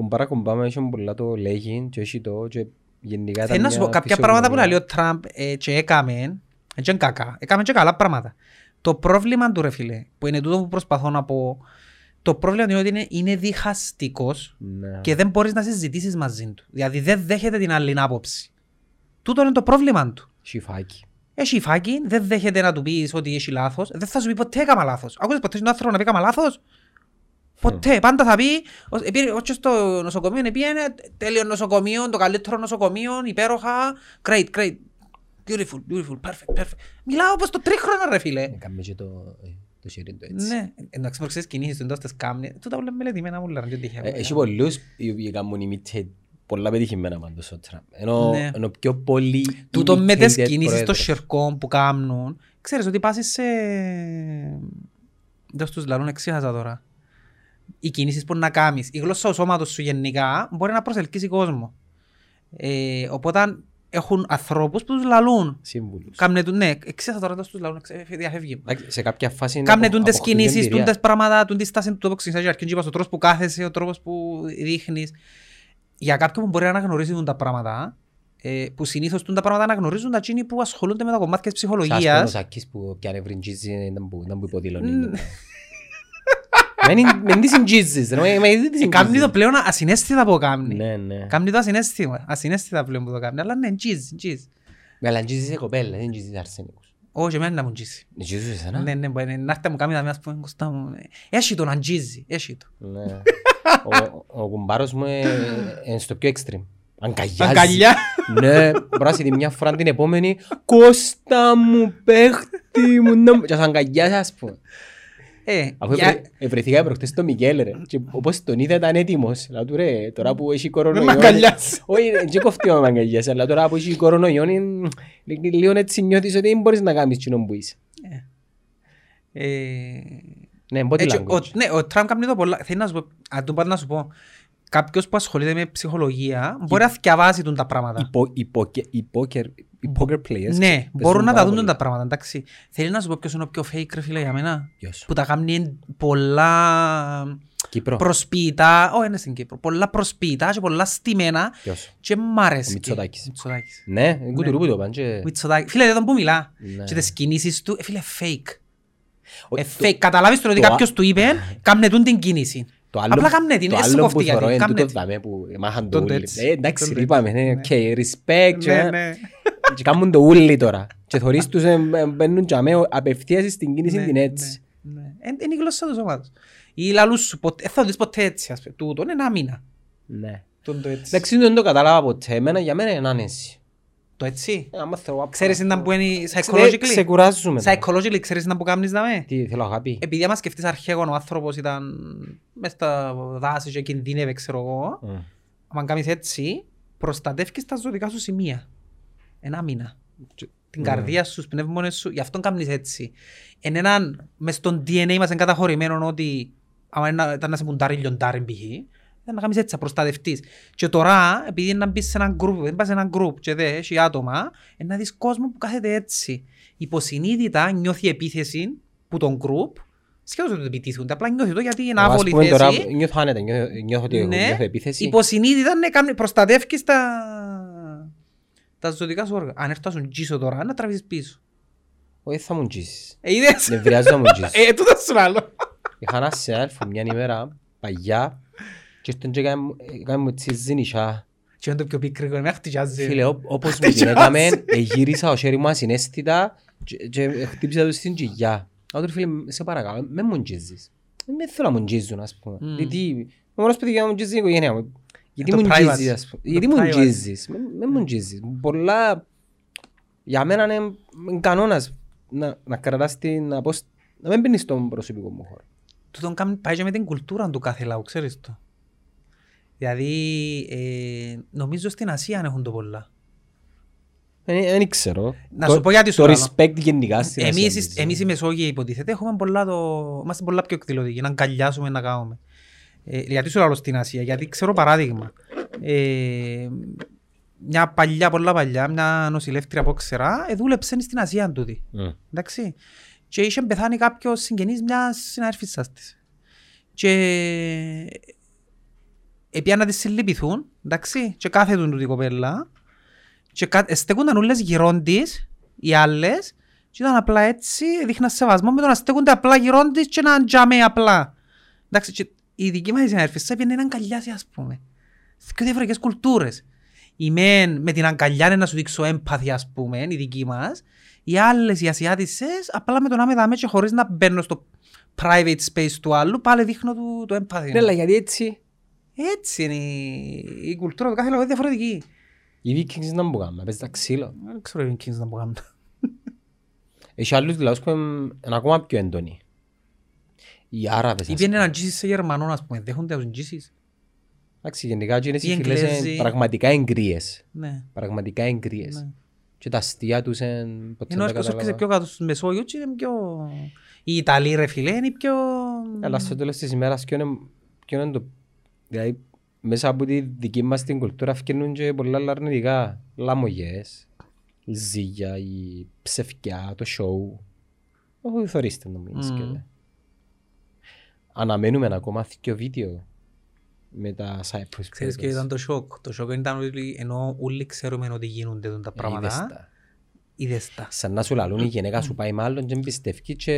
ο Μπάρακ Ομπάμα έχει πολλά το λέγει και έχει το και γενικά Θέλω να σου πω κάποια πράγματα που λέει ο Τραμπ ε, και έκαμε, ε, και είναι κακά, έκαμε και καλά πράγματα. Το πρόβλημα του ρε φίλε, που είναι τούτο που προσπαθώ να πω, το πρόβλημα του είναι ότι είναι, είναι διχαστικός Ναι. και δεν μπορείς να συζητήσεις μαζί του. Δηλαδή δεν δέχεται την άλλη άποψη. Τούτο είναι το πρόβλημα του. Σιφάκι. έχει φάκι, δεν δέχεται να του πεις ότι έχει λάθος, δεν θα σου πει ποτέ έκαμα λάθος. Άκουσες ποτέ στον άνθρωπο να πει έκαμα λάθος; Ποτέ, πάντα θα πει, ο- επήρε- όχι στο νοσοκομείο, επήγαινε τέλειο νοσοκομείο, το καλύτερο νοσοκομείο, υπέροχα, great, great, beautiful, beautiful, perfect, perfect. Μιλάω όπως το τρίχρονο ρε φίλε. Έκαμε και το, ε, το σιρήν το έτσι. Ναι, εντάξει, ξέρεις κινήσεις του εντός της κάμνης, τούτα όλα μελετημένα μου λένε, δεν τυχαία. Ε, Έχει πολλούς οι οποίοι κάνουν imitate πολλά πετυχημένα πάντως ο Τραμπ. Ενώ, Ναι. ενώ πιο πολύ Τούτο με τις imitated κινήσεις των πρόεδρος. σιρκών που κάνουν, ξέρεις ότι πας σε... Δεν στους λαλούν εξήχασα τώρα. Οι κινήσεις που να κάνεις, η γλώσσα του σώματος σου γενικά μπορεί να προσελκύσει κόσμο. Ε, οπότε έχουν ανθρώπους που τους λαλούν. Σύμβουλους. Κάμνε του, ναι, εξήχασα τώρα δεν στους λαλούν, εξέ- διαφεύγει. μου. Εντάξει, Σε κάποια φάση είναι Κάμνε απο- τούν τις αποκτούν κινήσεις, εμπειρία. τούν τις πράγματα, τούν τη στάση του που ξεκινάς και αρχήν και είπα, ο τρόπος που κάθεσαι, ο τρόπος που δείχνεις. Για κάποιον που μπορεί να αναγνωρίζει τούν τα πράγματα, ε, που συνήθως τούν τα πράγματα αναγνωρίζουν τα εκείνοι που ασχολούνται με τα κομμάτια της Σας πούμε ο ψυχολογίας. Σάκης που πιάνε βρυντζίζι ήταν που ήταν που υποδηλώνει. Μμ. Μεν τις συντζίζεις, ρε, μα γιατί τις Ε, Κάμνει το συντζίζεις. πλέον ασυναίσθητα που κάμνει. Ναι, ναι. Κάμνει το ασυναίσθητα, ασυναίσθητα πλέον που το κάμνει, αλλά ναι, τζιζ, τζιζ. Αλλά τζίζεις σε κοπέλα, δεν τζίζεις αρσένικους. Όχι, εμένα να μου τζιζ. Τζίζεις εσένα. Ναι, ναι, μπορεί να έρθει να μου κάνει να μην πούμε, Κωστά μου, ε, έχει το να τζιζ, έχει το. Ναι. Ο- Ο κουμπάρος μου ε, είναι στο πιο extreme. Αγκαλιάζει. Αγκαλιά. Ναι, πράσι τη μια φορά την επόμενη Κώστα μου, παίχτη μου, να μου... Και ας αγκαλιάζει ας πούμε. Ε, Αφού για- ευρε- ευρεθήκα προχτές στο Μικέλ ρε. Και όπως τον είδα ήταν έτοιμος. Λέω του ρε, τώρα που έχει κορονοϊό... Με μ' αγκαλιάζει. Όχι, δεν κοφτεί να με αγκαλιάσει, αλλά τώρα που έχει κορονοϊό είναι- λι- λίγο έτσι νιώθεις ότι δεν μπορείς να κάνεις κοινό που είσαι. ε, Ναι, body Έτσι, ο, language. ναι, ο Τραμπ κάνει το πολλά. Θέλει να σου πω, αν του πάω να σου πω, κάποιος που ασχολείται με ψυχολογία μπορεί να θυκιαβάσει τον τα πράγματα. Οι po- οι poker- οι poker- οι poker players Ναι, παίζουν μπορούν να τα πάρα δουν πολύ. τα πράγματα, εντάξει. Θέλει να σου πω ποιος είναι ο πιο fake ρε φίλε για μένα. Ποιος; Που τα κάνει πολλά Κύπρο. προσποιητά, όχι είναι στην Κύπρο, πολλά προσποιητά και πολλά στημένα Ποιος; και μ' αρέσει. Ο Μητσοτάκης. Μητσοτάκης. Ναι, είναι κουτουρού που το πάνε και- Μητσοτάκης. Φίλε, δεν τον που μιλά. Ναι. Και τις κινήσεις του, ε, φίλε, fake. Ο- Ε, το- fake. Καταλάβεις τώρα ότι το α- κάποιος του είπε, κάμνε τούν την κίνηση. Το άλλο, Απλά κάμνε την, το έτσι άλλο κόφτει που γιατί, θεωρώ είναι κάμνε τούτο την. δαμέ που μάχαν το Τούτο ούλι. έτσι. Ε, εντάξει, Τούτο είπαμε, ναι, έτσι. οκ, respect, Ναι, ε. ναι. και κάνουν το ούλι τώρα. Και θωρείς τους ε, ε, μπαίνουν και αμέ, απευθείας στην κίνηση Ναι, την έτσι. ναι, ναι. Ε, Είναι η γλώσσα του σώματος. Ή λαλούς σου, ποτέ- ε, θα το δεις ποτέ έτσι, ας πούμε. Τούτο είναι ένα μήνα. Ναι. Τούτο έτσι. Εντάξει, δεν το κατάλαβα ποτέ. Εμένα, για μένα είναι άνεση. Το έτσι. Ε, άμα θέλω απ' Ξέρεις πάνω. να που είναι Ξε- psychologically; Ξεκουράζουμε. τώρα. Psychologically ξέρεις να που κάνεις δαμέ. Τι, θέλω αγάπη. Επειδή άμα σκεφτείς αρχαίγον ο άνθρωπος ήταν μες στα δάση και κινδύνευε, ξέρω εγώ. Μμ. Αν κάνεις έτσι, προστατεύεις τα ζωτικά σου σημεία. Ένα μήνα. Την Ναι. καρδία σου, τους πνεύμονες σου, γι' αυτό κάνεις έτσι. Εν έναν, μες στον DNA μας είναι καταχωρημένο ότι άμα είναι να- ήταν να σε μουντάρει λιοντάρι π.χ. ήταν να κάνεις έτσι, να προστατευτείς. Και τώρα, επειδή είναι να μπεις σε έναν γκρουπ, δεν πας σε έναν γκρουπ και δεν έχει άτομα, είναι να δεις κόσμο που κάθεται έτσι. Υποσυνείδητα νιώθει επίθεση που τον γκρουπ, σχεδόν ότι επιτίθονται, απλά νιώθει το γιατί είναι Εγώ, ας άβολη πούμε, τώρα θέση. Νιώθω άνετα, νιώθω νιώθω ότι έχω Ναι, νιώθω επίθεση. υποσυνείδητα ναι, κάνει, προστατεύκεις τα, τα ζωτικά σου όργανα. Αν έρθω να σου τζίσω τώρα, να τραβήσεις πίσω. Όχι, θα μου τζίσεις. Ε, είδες; Νευριάζω να μου τζίσεις. Ε, τούτο σου άλλο. Είχα ένα συνάδελφο μια ημέρα, παγιά, και ήρθαν και έκανε μου- έκανε μου τσίζι νησιά. Και είναι το πιο πικρικό, με χτυπιάζει. Φίλε, ό- όπως μου την έκαμε, γύρισα ο χέρι μου ασυναίσθητα και- και χτύπησα του στην κοιλιά. Άτω φίλε, σε παρακαλώ, με μου τζίζεις. Δεν θέλω να μου τζίζουν, ας πούμε. Μμ. Γιατί, ο μόνος παιδί για να μου τζίζει η οικογένεια μου. Γιατί το μου privacy. τζίζεις, ας πούμε. Το Γιατί μου privacy. τζίζεις. Με με μου τζίζεις. Πολλά, για μένα είναι είναι κανόνας να, να κρατάς την απόσ... να μην μπαίνεις στον προσωπικό μου χώρο. Τούτον κάνει- πάει και με την κουλτούρα του κάθε λαού, ξέρεις το. Δηλαδή, ε, νομίζω στην Ασία έχουν το πολλά. Δεν δεν ξέρω. Να Το- σου πω γιατί σου Το λέω. respect γενικά στην Ασία, Εμείς, νομίζω. εμείς οι Μεσόγειοι υποτίθεται έχουμε πολλά το... Είμαστε πολλά πιο εκδηλωτικοί, να αγκαλιάσουμε, να κάνουμε. Ε, γιατί σου λέω στην Ασία, γιατί ξέρω παράδειγμα. Ε, μια παλιά, πολλά παλιά, μια νοσηλεύτρια που ξέρα, ε, δούλεψε στην Ασία τούτη. Μμ. Εντάξει. Και είχε πεθάνει κάποιος συγγενής μιας συναδέρφισσας της. Και έπια να της συλληπιθούν, εντάξει, και κάθετουν τούτη η κοπέλα και κα... στέκονταν όλες γυρών της, οι άλλες, και ήταν απλά έτσι, δείχναν σεβασμό με το να στέκονται απλά γυρών της και να τζάμε απλά. Εντάξει, και η δική μας συναδέρφισσα έπιανε να αγκαλιάσει, ας πούμε. Σε δύο διαφορετικές κουλτούρες. Η μεν με την αγκαλιά είναι να σου δείξω έμπαθη, ας πούμε, η δική μας, Οι άλλες, οι Ασιάτισσες, απλά με το να είμαι δάμε και χωρίς να μπαίνω στο private space του άλλου, πάλι δείχνω του, το empathy. Ναι, αλλά γιατί έτσι Έτσι είναι η, η κουλτούρα του κάθε λαού, είναι διαφορετική. οι Vikings να μου κάνουν, παίζεις τα ξύλο. Δεν ξέρω οι Kings να μου κάνουν. Έχει άλλους λαούς που είναι ακόμα πιο έντονοι. Οι Άραβες, Ή ας πιένει πούμε. έναν Jesus σε Γερμανό, ας πούμε, δέχονται τους Jesus. Εντάξει, γενικά και είναι Οι οι φίλες είναι Εγγλέζοι. πραγματικά εγκρίες. Ναι. Πραγματικά εγκρίες. Ναι. Και τα αστεία τους είναι... ποτέ Ενώ δεν τα όσο έρχεσαι κατάλαβα. πιο κάτω στους Μεσόγειους είναι πιο... Οι Ιταλοί ρε φίλε είναι πιο... Αλλά στο τέλος της ημέρας ποιο είναι, ποιο είναι το... Δηλαδή μέσα από τη δική μας την κουλτούρα φτιάχνουν και πολλά άλλα αρνητικά. Λαμογές, η ζύγια, η ψευκιά, το σοου. Όχι θωρείστε να μην Μμμ. σκέφτε. Αναμένουμε ακόμα δύο βίντεο με τα Cyprus Ξέρεις και Brothers. ήταν το σοκ; Το σοκ ήταν ότι ενώ όλοι ξέρουμε ότι γίνονται τα Ε, είδες πράγματα, τα. είδες τα. Σαν να σου λαλούν η γυναίκα σου πάει με άλλον και πιστεύει και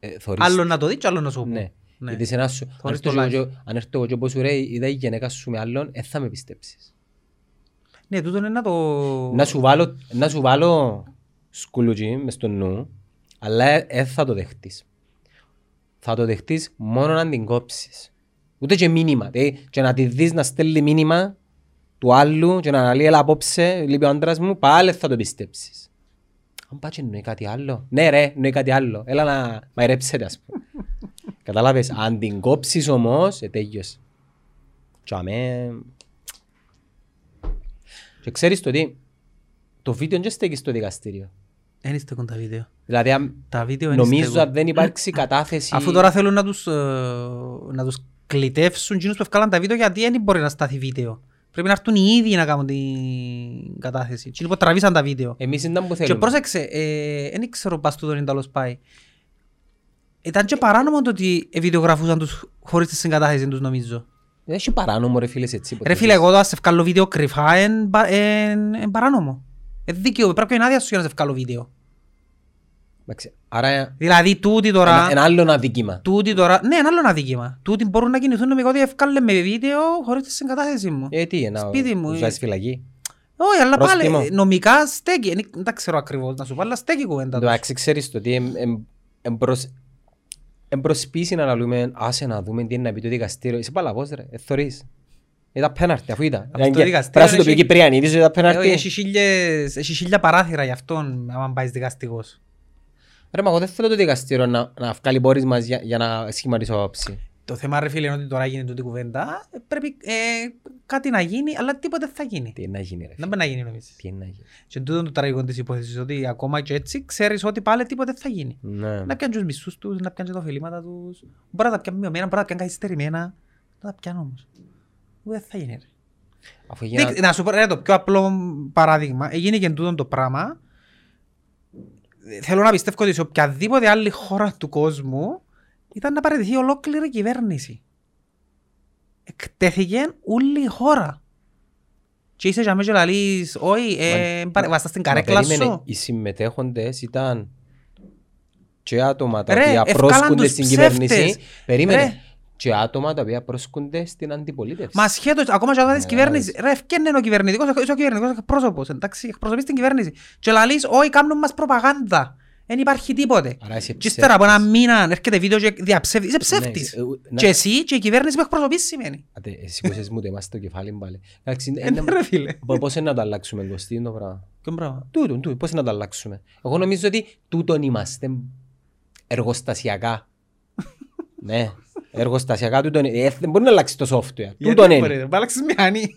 ε, θωρείς. Άλλο να το δεις και άλλο να σου πω. Ναι. Ναι. Γιατί σε ένα σου, αν Θωρείς έρθω το εγώ και- αν έρθω εγώ και πω σου ρε είδα η γυναίκα σου με άλλον, ε, θα με πιστέψεις. Ναι, τούτο είναι να το... Να σου βάλω, να σου βάλω σκουλουτζί μες στο νου, αλλά δεν θα το δεχτείς. Θα το δεχτείς μόνο αν την κόψεις. Ούτε και μήνυμα. τε, και να τη δεις να στέλνει μήνυμα του άλλου και να λέει έλα απόψε, λείπει ο άντρας μου, πάλι θα το πιστέψεις. Αν πάει και εννοεί κάτι άλλο. Ναι ρε, εννοεί κάτι άλλο. Έλα να μαϊρέψετε ας πούμε. Κατάλαβες, αν την κόψεις όμως, ε, τέλειωσε. Και αμέ... Και ξέρεις το τι, το βίντεο δεν στέκει στο δικαστήριο. Εν στέκουν τα βίντεο. Δηλαδή, αν- Τα βίντεο εν νομίζω στέκουν. αν δεν υπάρξει κατάθεση... Αφού τώρα θέλουν να τους, ε, να τους κλητεύσουν εκείνους που ευκάλαν τα βίντεο γιατί δεν μπορεί να στάθει βίντεο. Πρέπει να έρθουν οι ίδιοι να κάνουν την κατάθεση. Εκείνοι που τραβήσαν τα βίντεο. Εμείς δεν που Και θέλουμε. πρόσεξε, ε, δεν ξέρω πας τούτον είναι τέλος πάει. Ήταν και παράνομο το ότι βιντεογραφούσαν τους χωρίς τη συγκατάθεση τους νομίζω. Δεν έχει παράνομο ρε φίλες έτσι. ποτέ. Ρε φίλε, εγώ τώρα σε βγάλω βίντεο κρυφά εν, πα- εν, εν παράνομο. Ε, δίκαιο, πρέπει να είναι άδεια σου για να σε βγάλω βίντεο. Εντάξει, Άρα Δηλαδή τούτη τώρα... ένα, ένα άλλο αδίκημα. Τούτη τώρα... Ναι, ένα άλλο αδίκημα. Τούτη μπορούν να κινηθούν νομικά ότι ευκάλε με βίντεο χωρίς τη συγκατάθεση μου. Ε, τι, να Σπίτι μου, τους ε. βάζεις φυλακή. Όχι, αλλά πρόστιμο. πάλι νομικά στέκει. Ε, Δεν τα ξέρω ακριβώς να σου πω, αλλά στέκει η κουβέντα τους. Εντάξει, ξέρεις το ότι εμ- εμ- εμπροσ- εμπροσπίσει να λαλούμε άσε να δούμε τι είναι να πει το δικαστήριο. Είσαι παλαβός ρε, ε, θωρείς. Ήταν πέναρτη αφού ήταν. Αυτό το Ήταν- δικαστήριο Πρέπει να σου το πει έχει- η Κυπριανή, της ήταν Ε, όχι, πέναρτη. Έχει χίλιες- έχει χίλια παράθυρα γι' αυτόν, άμα πάεις δικαστικός. Ρε, μα εγώ δεν θέλω το δικαστήριο να, να βγάλει πόρισμα για, για να σχηματίσω άποψη. Το θέμα ρε φίλε είναι ότι τώρα γίνει τούτη κουβέντα, ε, πρέπει ε, κάτι να γίνει, αλλά τίποτε δεν θα γίνει. Τι είναι να γίνει ρε. Δεν φίλε. μπορεί να γίνει νομίζεις. Τι είναι να γίνει. Και τούτο το τραγικό της υπόθεσης, ότι ακόμα και έτσι ξέρεις ότι πάλι τίποτε δεν θα γίνει. Ναι. Να πιάνουν τους μισούς τους, να πιάνουν και τα ωφελήματα τους. Μπορεί να τα πιάνουν μειωμένα, μπορεί να τα πιάνουν καθυστερημένα. Να τα πιάνουν όμως. Ούτε δεν θα γίνει ρε. Αφού έγινα- Δείξ- Να σου πω ρε, το πιο απλό παράδειγμα. Έγινε και τούτο το πράγμα. Θέλω να πιστεύω ότι σε οποιαδήποτε άλλη χώρα του κόσμου ήταν να παραιτηθεί ολόκληρη η κυβέρνηση. Εκτέθηκε όλη η χώρα. Και είσαι για μέσα και λαλείς, όχι, ε, Μα- παρεμβάστα στην Μα καρέκλα περίμενε, σου. Οι συμμετέχοντες ήταν και άτομα τα Ρε, οποία ευκάλαν πρόσκονται τους στην ψεύτες. κυβέρνηση. Περίμενε. Ρε. Και άτομα τα οποία πρόσκονται στην αντιπολίτευση. Μα σχέτως, ακόμα και όταν της Ναι, κυβέρνησης, ρε, ευκένε ο κυβερνητικός, είσαι ο κυβερνητικός εκπρόσωπος, εντάξει, εκπροσωπείς την κυβέρνηση. Και λαλείς, όχι, κάνουν μας προπαγάνδα. Δεν υπάρχει τίποτε. Άρα είσαι Και ύστερα από ένα ψεύτης. μήνα έρχεται βίντεο και διαψεύδεις. Είσαι ψεύτης. Ναι, ε, ε, Και να- εσύ και η κυβέρνηση που εκπροσωπείς σημαίνει. Άντε, εσύ που είσαι μου τεμάς στο κεφάλι πάλι. Εντάξει, Ε, ναι, ρε φίλε. Πο- Πώς είναι να το αλλάξουμε Κωστή, είναι το πράγμα. Ποιο πράγμα. Τούτον, τούτον, πώς είναι να το αλλάξουμε. Εγώ νομίζω ότι τούτον είμαστε εργοστασιακά. ναι, εργοστασιακά τούτον. ε, Δεν μπορεί να αλλάξει το software. Τούτον είναι. Μπορεί να αλλάξεις μηχανή.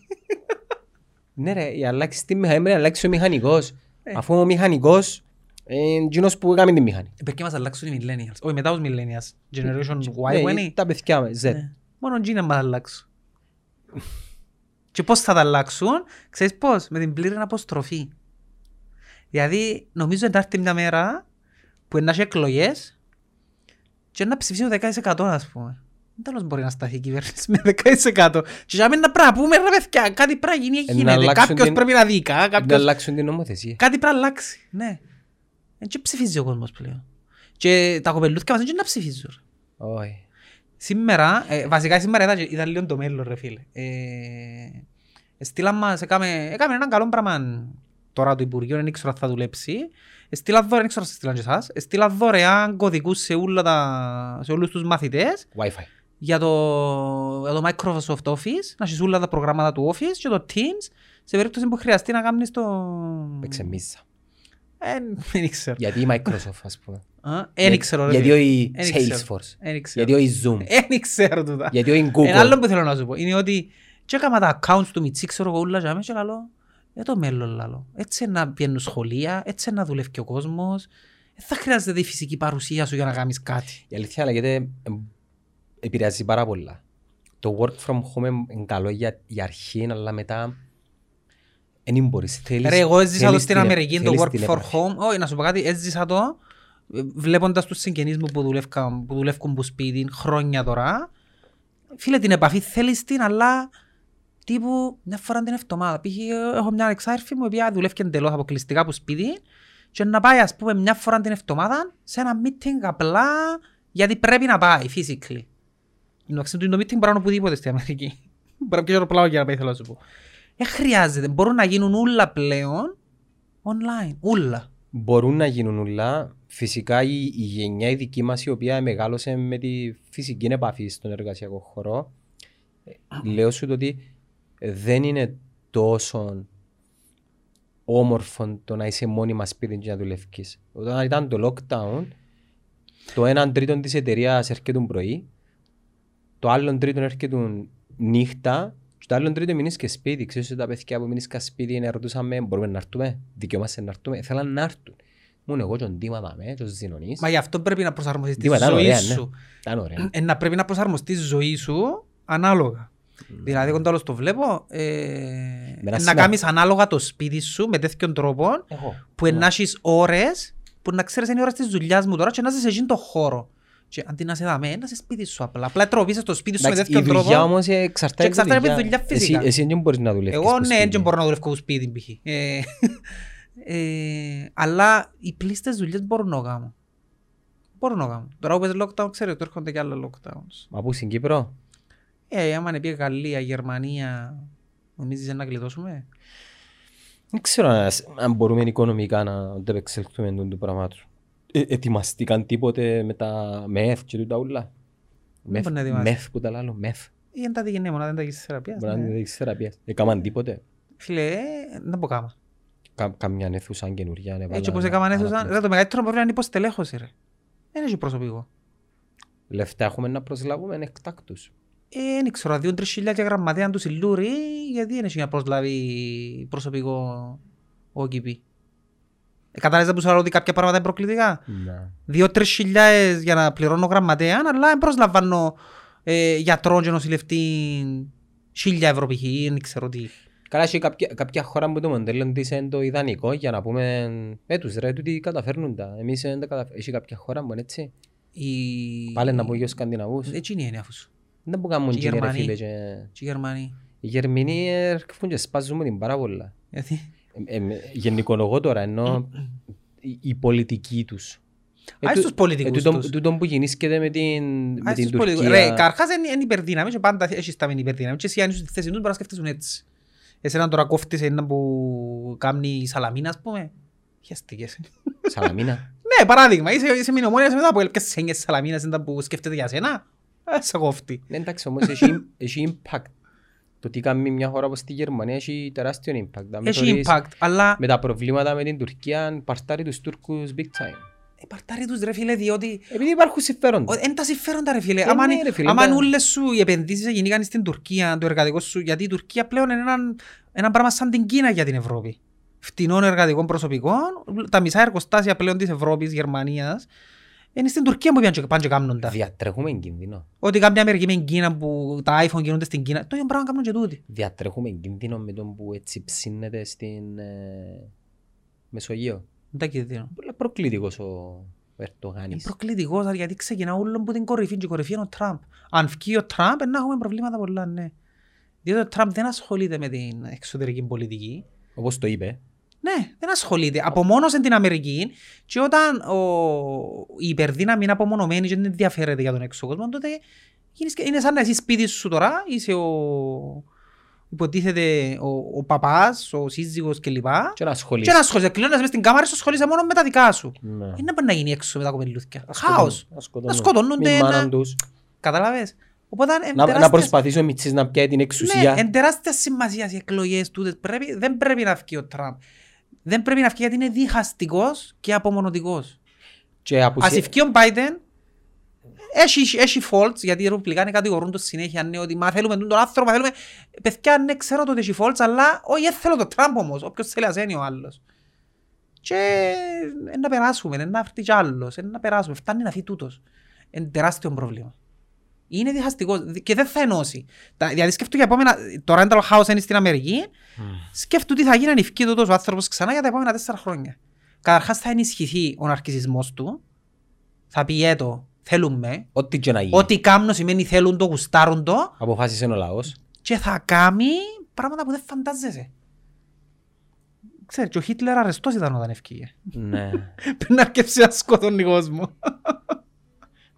Ναι ρε, η αλλάξεις τη μηχανή, πρέπει να αλλάξει ο μηχανικός. Ε. Αφού ο μηχανικός είναι εκείνος που κάνει τη μηχανή. Πρέπει να μας αλλάξουν οι millennials. Όχι, μετά τους millennials. Generation Y Ναι, που είναι. Τα παιδιά μας, Z. Ναι. Μόνο εκείνοι να μας αλλάξουν. Και πώς θα τα αλλάξουν, ξέρεις πώς, με την πλήρη αποστροφή. Δηλαδή, νομίζω ότι θα έρθει μια μέρα που να έχει εκλογές και να ψηφίσει το 10% ας πούμε. Δεν τέλος μπορεί να σταθεί η κυβέρνηση με 10%. Και για μένα να πρέπει να πούμε ρε παιδιά, κάτι πρέπει να γίνει, Ε, να γίνεται. αλλάξουν Κάποιος την- πρέπει να δίκα, Να κάποιος... αλλάξουν την νομοθεσία. Κάτι πρέπει να αλλάξει, ναι. Ε, Και ψηφίζει ο κόσμος πλέον. Και τα κοπελούθια μας δεν να ψηφίζουν. Όχι. Σήμερα, ε, βασικά σήμερα ήταν, ήταν λίγο το μέλλον ρε φίλε. Ε, στείλαν μας, έκαμε, έκαμε έναν καλό πράγμα τώρα το Υπουργείο, δεν ξέρω αν θα δουλέψει. Στείλα δωρεάν, δεν ξέρω αν σας στείλαν και εσάς, στείλα δωρεάν κωδικούς σε, όλα τα, σε όλους τους μαθητές Wi-Fi. για το, για το Microsoft Office, να έχεις όλα τα προγράμματα του Office και το Teams, σε περίπτωση που χρειαστεί να κάνεις το... Εξεμίσα. Ε, Δεν ξέρω. Γιατί η Microsoft, ας πούμε. Α, Δεν ξέρω. ρε Γιατί φίλε. όχι Εν ξέρω. Salesforce. Δεν ξέρω. Γιατί όχι Zoom. Δεν ξέρω τούτα. Γιατί όχι Ένα άλλο Google. που θέλω να σου πω είναι ότι και έκανα τα accounts του Μιτσί, ξέρω εγώ ούλα και και λαλώ, για το μέλλον λαλώ. Έτσι να πιένουν σχολεία, έτσι να δουλεύει και ο κόσμος. Δεν θα χρειάζεται η φυσική παρουσία σου για να κάνεις κάτι. Η αλήθεια λέγεται εμ, επηρεάζει πάρα πολλά. Το work from home είναι καλό για, για αρχή, αλλά μετά δεν μπορείς. Θέλεις, Ρε, εγώ έζησα το θέλεις στην την- Αμερική, το θέλεις work την for επαφή. home. Όχι, να σου πω κάτι, έζησα το ε, βλέποντας τους συγγενείς μου που δουλεύκαν, που δουλεύκουν που σπίτι χρόνια τώρα. Φίλε, την επαφή θέλεις την, αλλά τύπου μια φορά την εβδομάδα. Π.χ. έχω μια εξάρφη μου, η οποία δουλεύει εντελώς αποκλειστικά από σπίτι και να πάει, ας πούμε, μια φορά την εβδομάδα σε ένα meeting απλά γιατί πρέπει να πάει, physically. Εντάξει, το meeting μπορεί να είναι οπουδήποτε στην Αμερική. Μπορεί να πιέσει το πλάο για να πάει, θέλω να σου πω. Δεν χρειάζεται. Μπορούν να γίνουν όλα πλέον online. Όλα. Μπορούν να γίνουν όλα. Φυσικά η, η γενιά η δική μας η οποία μεγάλωσε με τη φυσική επαφή στον εργασιακό χώρο ε, λέω σου το ότι δεν είναι τόσο όμορφο το να είσαι μόνιμα σπίτι και να δουλεύεις. Όταν ήταν το lockdown, το έναν τρίτο της εταιρείας έρχεται πρωί, το άλλο τρίτο έρχεται νύχτα και το άλλο τρίτο μείνεις και σπίτι. Ξέρεις ότι τα παιδιά που μείνεις και σπίτι είναι ρωτούσαμε μπορούμε να έρθουμε, δικαιούμαστε να έρθουμε; Θέλαν να έρθουν. Μόνο εγώ και ο Ντίμα δαμε, και ο Ζηνονής. Μα γι' αυτό πρέπει να προσαρμοστείς τη Ντίμα, ήταν ζωή ωραία, ναι. σου. Ήταν ωραία. Ε, να πρέπει να προσαρμοστείς τη ζωή σου ανάλογα. Δηλαδή, εγώ τώρα το βλέπω, ε, ένα να συνά- κάνεις ανάλογα το σπίτι σου με τέτοιον τρόπο Εγώ. που να έχεις ώρες που να ξέρεις είναι η ώρα της δουλειάς μου τώρα και να είσαι σε εκείνον το χώρο. Και αντί να σε δάμε, να είσαι σπίτι σου απλά. Απλά τροπείς στο σπίτι σου με Εντάξει, η τέτοιον δουλειά τρόπο. όμως εξαρτάται Και εξαρτάται από τη δουλειά φυσικά. Εσύ, εσύ δεν μπορείς να δουλεύεις Εγώ στο ναι, σπίτι. δεν μπορώ να δουλεύω στο σπίτι π.χ. Ε, ε, αλλά οι πλήστες δουλειές μπορούν να κάνω. Μπορούν να κάνω. Τώρα που παίζει lockdown, ξέρετε, ότι έρχονται και άλλα lockdowns. Μα πού στην Κύπρο; Ε, άμα είναι πει Γαλλία, Γερμανία, νομίζεις να κλειδώσουμε. Δεν ξέρω αν, αν μπορούμε οικονομικά να αντεπεξέλθουμε τον τους πράγματος. Ε, ετοιμαστήκαν τίποτε με τα μεθ και τούτα ούλα; Μεθ, μπορεί να ετοιμάσει. μεθ που τα λάλλω, μεθ. Ή είναι τα διγενή μόνο, δεν τα έχεις θεραπείας. Μπορεί να ναι. είναι δείξεις θεραπείας. Έκαναν τίποτε. Φίλε, ε, δεν μπορώ κάμα. Κα, καμιά αίθουσα καινούργια. έβαλαν- Έτσι όπως έκαναν αίθουσα, άλλα ρε, το μεγαλύτερο πρόβλημα είναι η υποστελέχωση ρε. Δεν έχει προσωπικό. Λεφτά έχουμε να προσλάβουμε εκτάκτους. Ε, δεν ξέρω, δύο τρεις χιλιάδια γραμματέα τους Σιλούρι, γιατί δεν έχει να προσλάβει προσωπικό ο ΚΙΠΗ. Ε, κατάλαβες που σου λέω ότι κάποια πράγματα είναι προκλητικά. Να. Δύο-τρεις χιλιάδες για να πληρώνω γραμματέα, αλλά δεν προσλαμβάνω ε, γιατρό και νοσηλευτή χίλια ευρώ π.χ. ή δεν ξέρω τι. Καλά, έχει κάποια, κάποια χώρα που το μοντέλο της είναι το ιδανικό για να πούμε «Ε, τους ρε, τούτοι καταφέρνουν τα». Εμείς δεν τα καταφέρνουμε. Έχει κάποια χώρα που είναι έτσι. Η... Πάλι να πω για Σκανδιναβούς. Έτσι είναι η έννοια σου. Δεν που κάνουν Και οι τζίνε ρε Γερμανοί. φίλε. και- Και οι Γερμανοί. Οι Γερμηνοί έρχονται και σπάζουν μου την πάρα πολλά. Γιατί... Ε, ε, γενικολογώ τώρα, ενώ η, η πολιτική τους. Ε, Ας του- τους πολιτικούς τούτον- τους. τούτον που γεννήσκεται με την, με Ας την τους πολιτικούς. Τουρκία. Ρε, καρχάς είναι είναι υπερδύναμη και πάντα έχεις τα μεν υπερδύναμη. Και εσύ αν είσαι στη θέση τους μπορείς να σκέφτεσουν έτσι. Εσένα τώρα κόφτεις ένα που κάνει η Σαλαμίνα, ας πούμε. Χαίστηκες. Σαλαμίνα. Ναι, παράδειγμα, είσαι, είσαι μηνομόνιας μετά από έλπιες σένιες Σαλαμίνας είναι τα που σκέφτεται για σένα. Ε, σε κόφτει. Ναι, εντάξει, όμως έχει, έχει impact. Το τι κάνει μια χώρα όπως τη Γερμανία έχει τεράστιο impact. Να μην Έχει θεωρείς impact, αλλά Με τα προβλήματα με την Τουρκία, παρτάρει τους Τούρκους big time. ε, παρτάρει τους ρε φίλε διότι Επειδή υπάρχουν συμφέροντα. Εν τα συμφέροντα ρε φίλε. Ε, Άμα ναι, είναι- ρε φίλε, άμα ναι. όλες σου οι επενδύσεις γίνηκαν στην Τουρκία, το εργατικό σου, γιατί η Τουρκία πλέον είναι ένα, ένα πράγμα σαν την Κίνα για την Ευρώπη. Φτηνών εργατικών προσωπικών, τα μισά εργοστάσια πλέον της Ευρώπης, Γερμανίας, είναι στην Τουρκία που πάνε και- πάνε και κάνουν τα. Διατρέχουμε κίνδυνο. Ότι κάποια Αμερική με την Κίνα που τα iPhone γίνονται στην Κίνα, το ίδιο πράγμα κάνουν και τούτοι. Διατρέχουμε κίνδυνο με τον που έτσι ψήνεται στην ε, Μεσογείο. Δεν τα κινδύνω. Πολύ προκλητικός ο Είναι Ερτογάνης. προκλητικός γιατί ξεκινά όλο από την κορυφή και η κορυφή είναι ο Τραμπ. Αν βγει ο Τραμπ να έχουμε προβλήματα πολλά, ναι. Διότι ο Τραμπ δεν ασχολείται με την εξωτερική πολιτική. Όπως το είπε. Ναι, δεν ασχολείται. Απομόνωσε την Αμερική και όταν ο... η υπερδύναμη είναι απομονωμένη και δεν ενδιαφέρεται για τον έξω κόσμο, τότε γίνεις και- είναι σαν να είσαι σπίτι σου τώρα, είσαι ο, υποτίθεται ο, ο παπάς, ο σύζυγος κλπ. Και να ασχολείσαι. Και να ασχολείσαι, κλείνοντας μες στην κάμαρα σου ασχολείσαι μόνο με τα δικά σου. Ναι. Είναι να μπορεί να γίνει έξω με τα κοπελούθια. Να Χάος. σκοτώνουν- Να σκοτώνουν σκοτώνονται, την μάνα να- τους. Καταλάβες. Οπότε είναι Να, να τεράστιας- προσπαθήσει ο Μιτσής να πιάει την Ναι, εξουσία. εν τεράστιας σημασίας οι εκλογές τούτες. Πρέπει, δεν πρέπει να βγει ο Τραμπ. Δεν πρέπει να βγει γιατί είναι διχαστικός και απομονωτικός. Και απουσία- Ας ευκεί ο Biden, έχει, έχει faults, γιατί οι Ρεπουμπλικάνοι κατηγορούν το συνέχεια, ναι, ότι μα θέλουμε τον άνθρωπο, θέλουμε... Παιδιά, ναι, ξέρω ότι έχει faults, αλλά όχι, δεν θέλω το Τραμπ όμως, όποιος θέλει ας είναι ο άλλος. Και ε, να περάσουμε, ε, να έρθει κι άλλος, ε, να περάσουμε, φτάνει να φύγει τούτος. Είναι τεράστιο πρόβλημα. Είναι διχαστικός και δεν θα ενώσει. Τα- Δηλαδή σκέφτομαι για επόμενα, το rental house είναι στην Αμερική, σκέφτομαι τι θα γίνει αν ευκεί τούτος ο άνθρωπος ξανά για τα επόμενα τέσσερα χρόνια. Καταρχάς θα ενισχυθεί ο ναρκισισμός του, θα πει έτο, θέλουμε, Ό,τι και να γίνει. ό,τι κάνουν σημαίνει θέλουν το, γουστάρουν το Αποφάσισε ο λαός. και θα κάνει πράγματα που δεν φαντάζεσαι. Ξέρεις, και ο Χίτλερ αρεστός ήταν όταν ευκήγε. Ναι. Πριν να αρκεύσει να σκοτώνει κόσμος.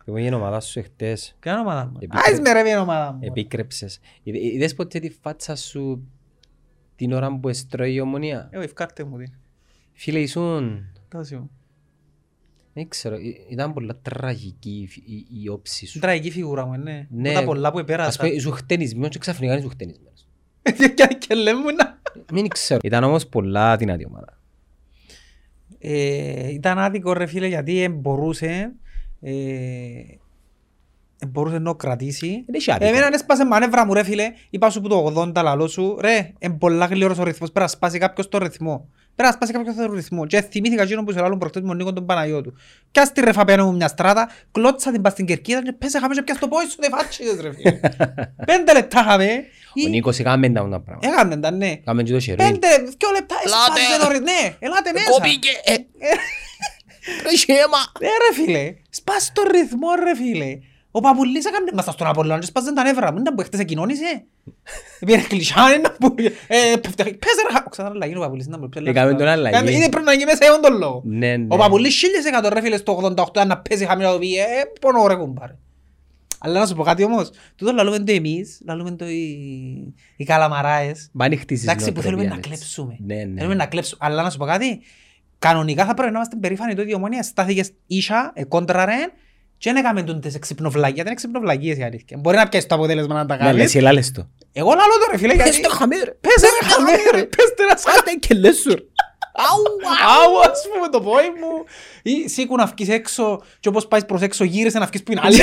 Εγώ η ομάδα σου εχθές Ποια είναι η ομάδα μου; Επίκρε- Άις με ρε μια ομάδα μου; επίκρεψες. Είδε- Είδες ποτέ τη φάτσα σου την ώρα που εστρώει η ομονία; Εγώ ευκάρτε μου την. Φίλε, ήσουν... Τόση μου. Δεν ξέρω, ή- ήταν πολλά τραγική η φι- η, η όψη σου. Τραγική φιγούρα μου, ναι. Ναι. Τα πολλά που Ας επέρασα. πούμε, ήσουν χτενισμένος και ξαφνικά ήσουν χτενισμένος. Και- Και λέμε να... Μην ξέρω. Ήταν όμως πολλά δυνατή ομάδα. Ε, ήταν άδικο ρε φίλε γιατί ε, μπορούσε ε, ε, μπορούσε να κρατήσει. Δεν έχει άδικο. Εμένα έσπασε μανεύρα μου ρε φίλε, είπα σου που το 80 λαλό σου, ρε, είναι πολλά γλυόρος ο ρυθμός, πρέπει να σπάσει κάποιος το ρυθμό. Πρέπει να σπάσει κάποιος το ρυθμό. Και θυμήθηκα εκείνο που σε λάλλον προχτές με τον Νίκο τον Παναγιώτου. Κι ας τη ρε φαπένω μου μια στράτα, κλώτσα την πας στην κερκίδα και πέσε χάμε και πιάσ' το πόη σου δεν φάτσιδες ρε φίλε. Πέντε λεπτά είχαμε. Ο Νίκος έκαμε τα τα πράγματα. Έκαμε τα ναι. Έκαμε και το χερούιν. Πέντε, δυο λεπτά, έσπασε το ρυθμό. Ναι, ελάτε μέσα. Κόπηκε. ε. Ρε σχέμα. Ναι ρε φίλε, σπάς το ρυθμό ρε φίλε. Ο Παπουλής έκανε μας στον Απολλώνα και σπάζαν τα νεύρα μου. Ήταν που χτες εκοινώνησε. Πήγαινε κλεισάνε να που... ε, που φτιάχνει- Πες ρε χα- Ξανά αλλαγή ο Παπουλής. ήταν που πέλα. Έκαμε τον αλλαγή. Κάνε- Είναι πρέπει να γίνει μέσα για τον λόγο. Ναι, ναι. Ο Παπουλής χίλιες εκατό ρε φίλε στο 88 ήταν να παίζει χαμηλά το πει. Ε, πόνο ρε κουμπάρε. Αλλά να σου πω κάτι όμως. Τούτο λαλούμε το εμείς, λαλούμε το οι- οι καλαμαράες. Μα αν χτίσεις Εντάξει που θέλουμε να νοοτροπία, έτσι. κλέψουμε. Ναι, ναι. Θέλουμε να κλέψουμε. Αλλά να σου πω κάτι. Κανονικά θα πρέπει να είμαστε περήφανοι το ίδιο ομόνια. Στάθηκες ίσα, ε, κόντραρε και δεν έκαμε τούτες εξυπνοβλαγίες. Δεν είναι εξυπνοβλαγίες η αλήθεια. Μπορεί να πιέσεις το αποτέλεσμα να τα Ναι, λες, κάνεις. έλα λες το. Εγώ λαλώ το ρε φίλε Πες γιατί... το χαμέ ρε. Πες ρε χαμέ ρε. Πες τε να σκάτε. Κάτε και λες σου. ρε. Άου ας πούμε το πόη μου. Ή σήκου να βγεις έξω και όπως πάεις προς έξω γύρισε να βγεις που είναι άλλη.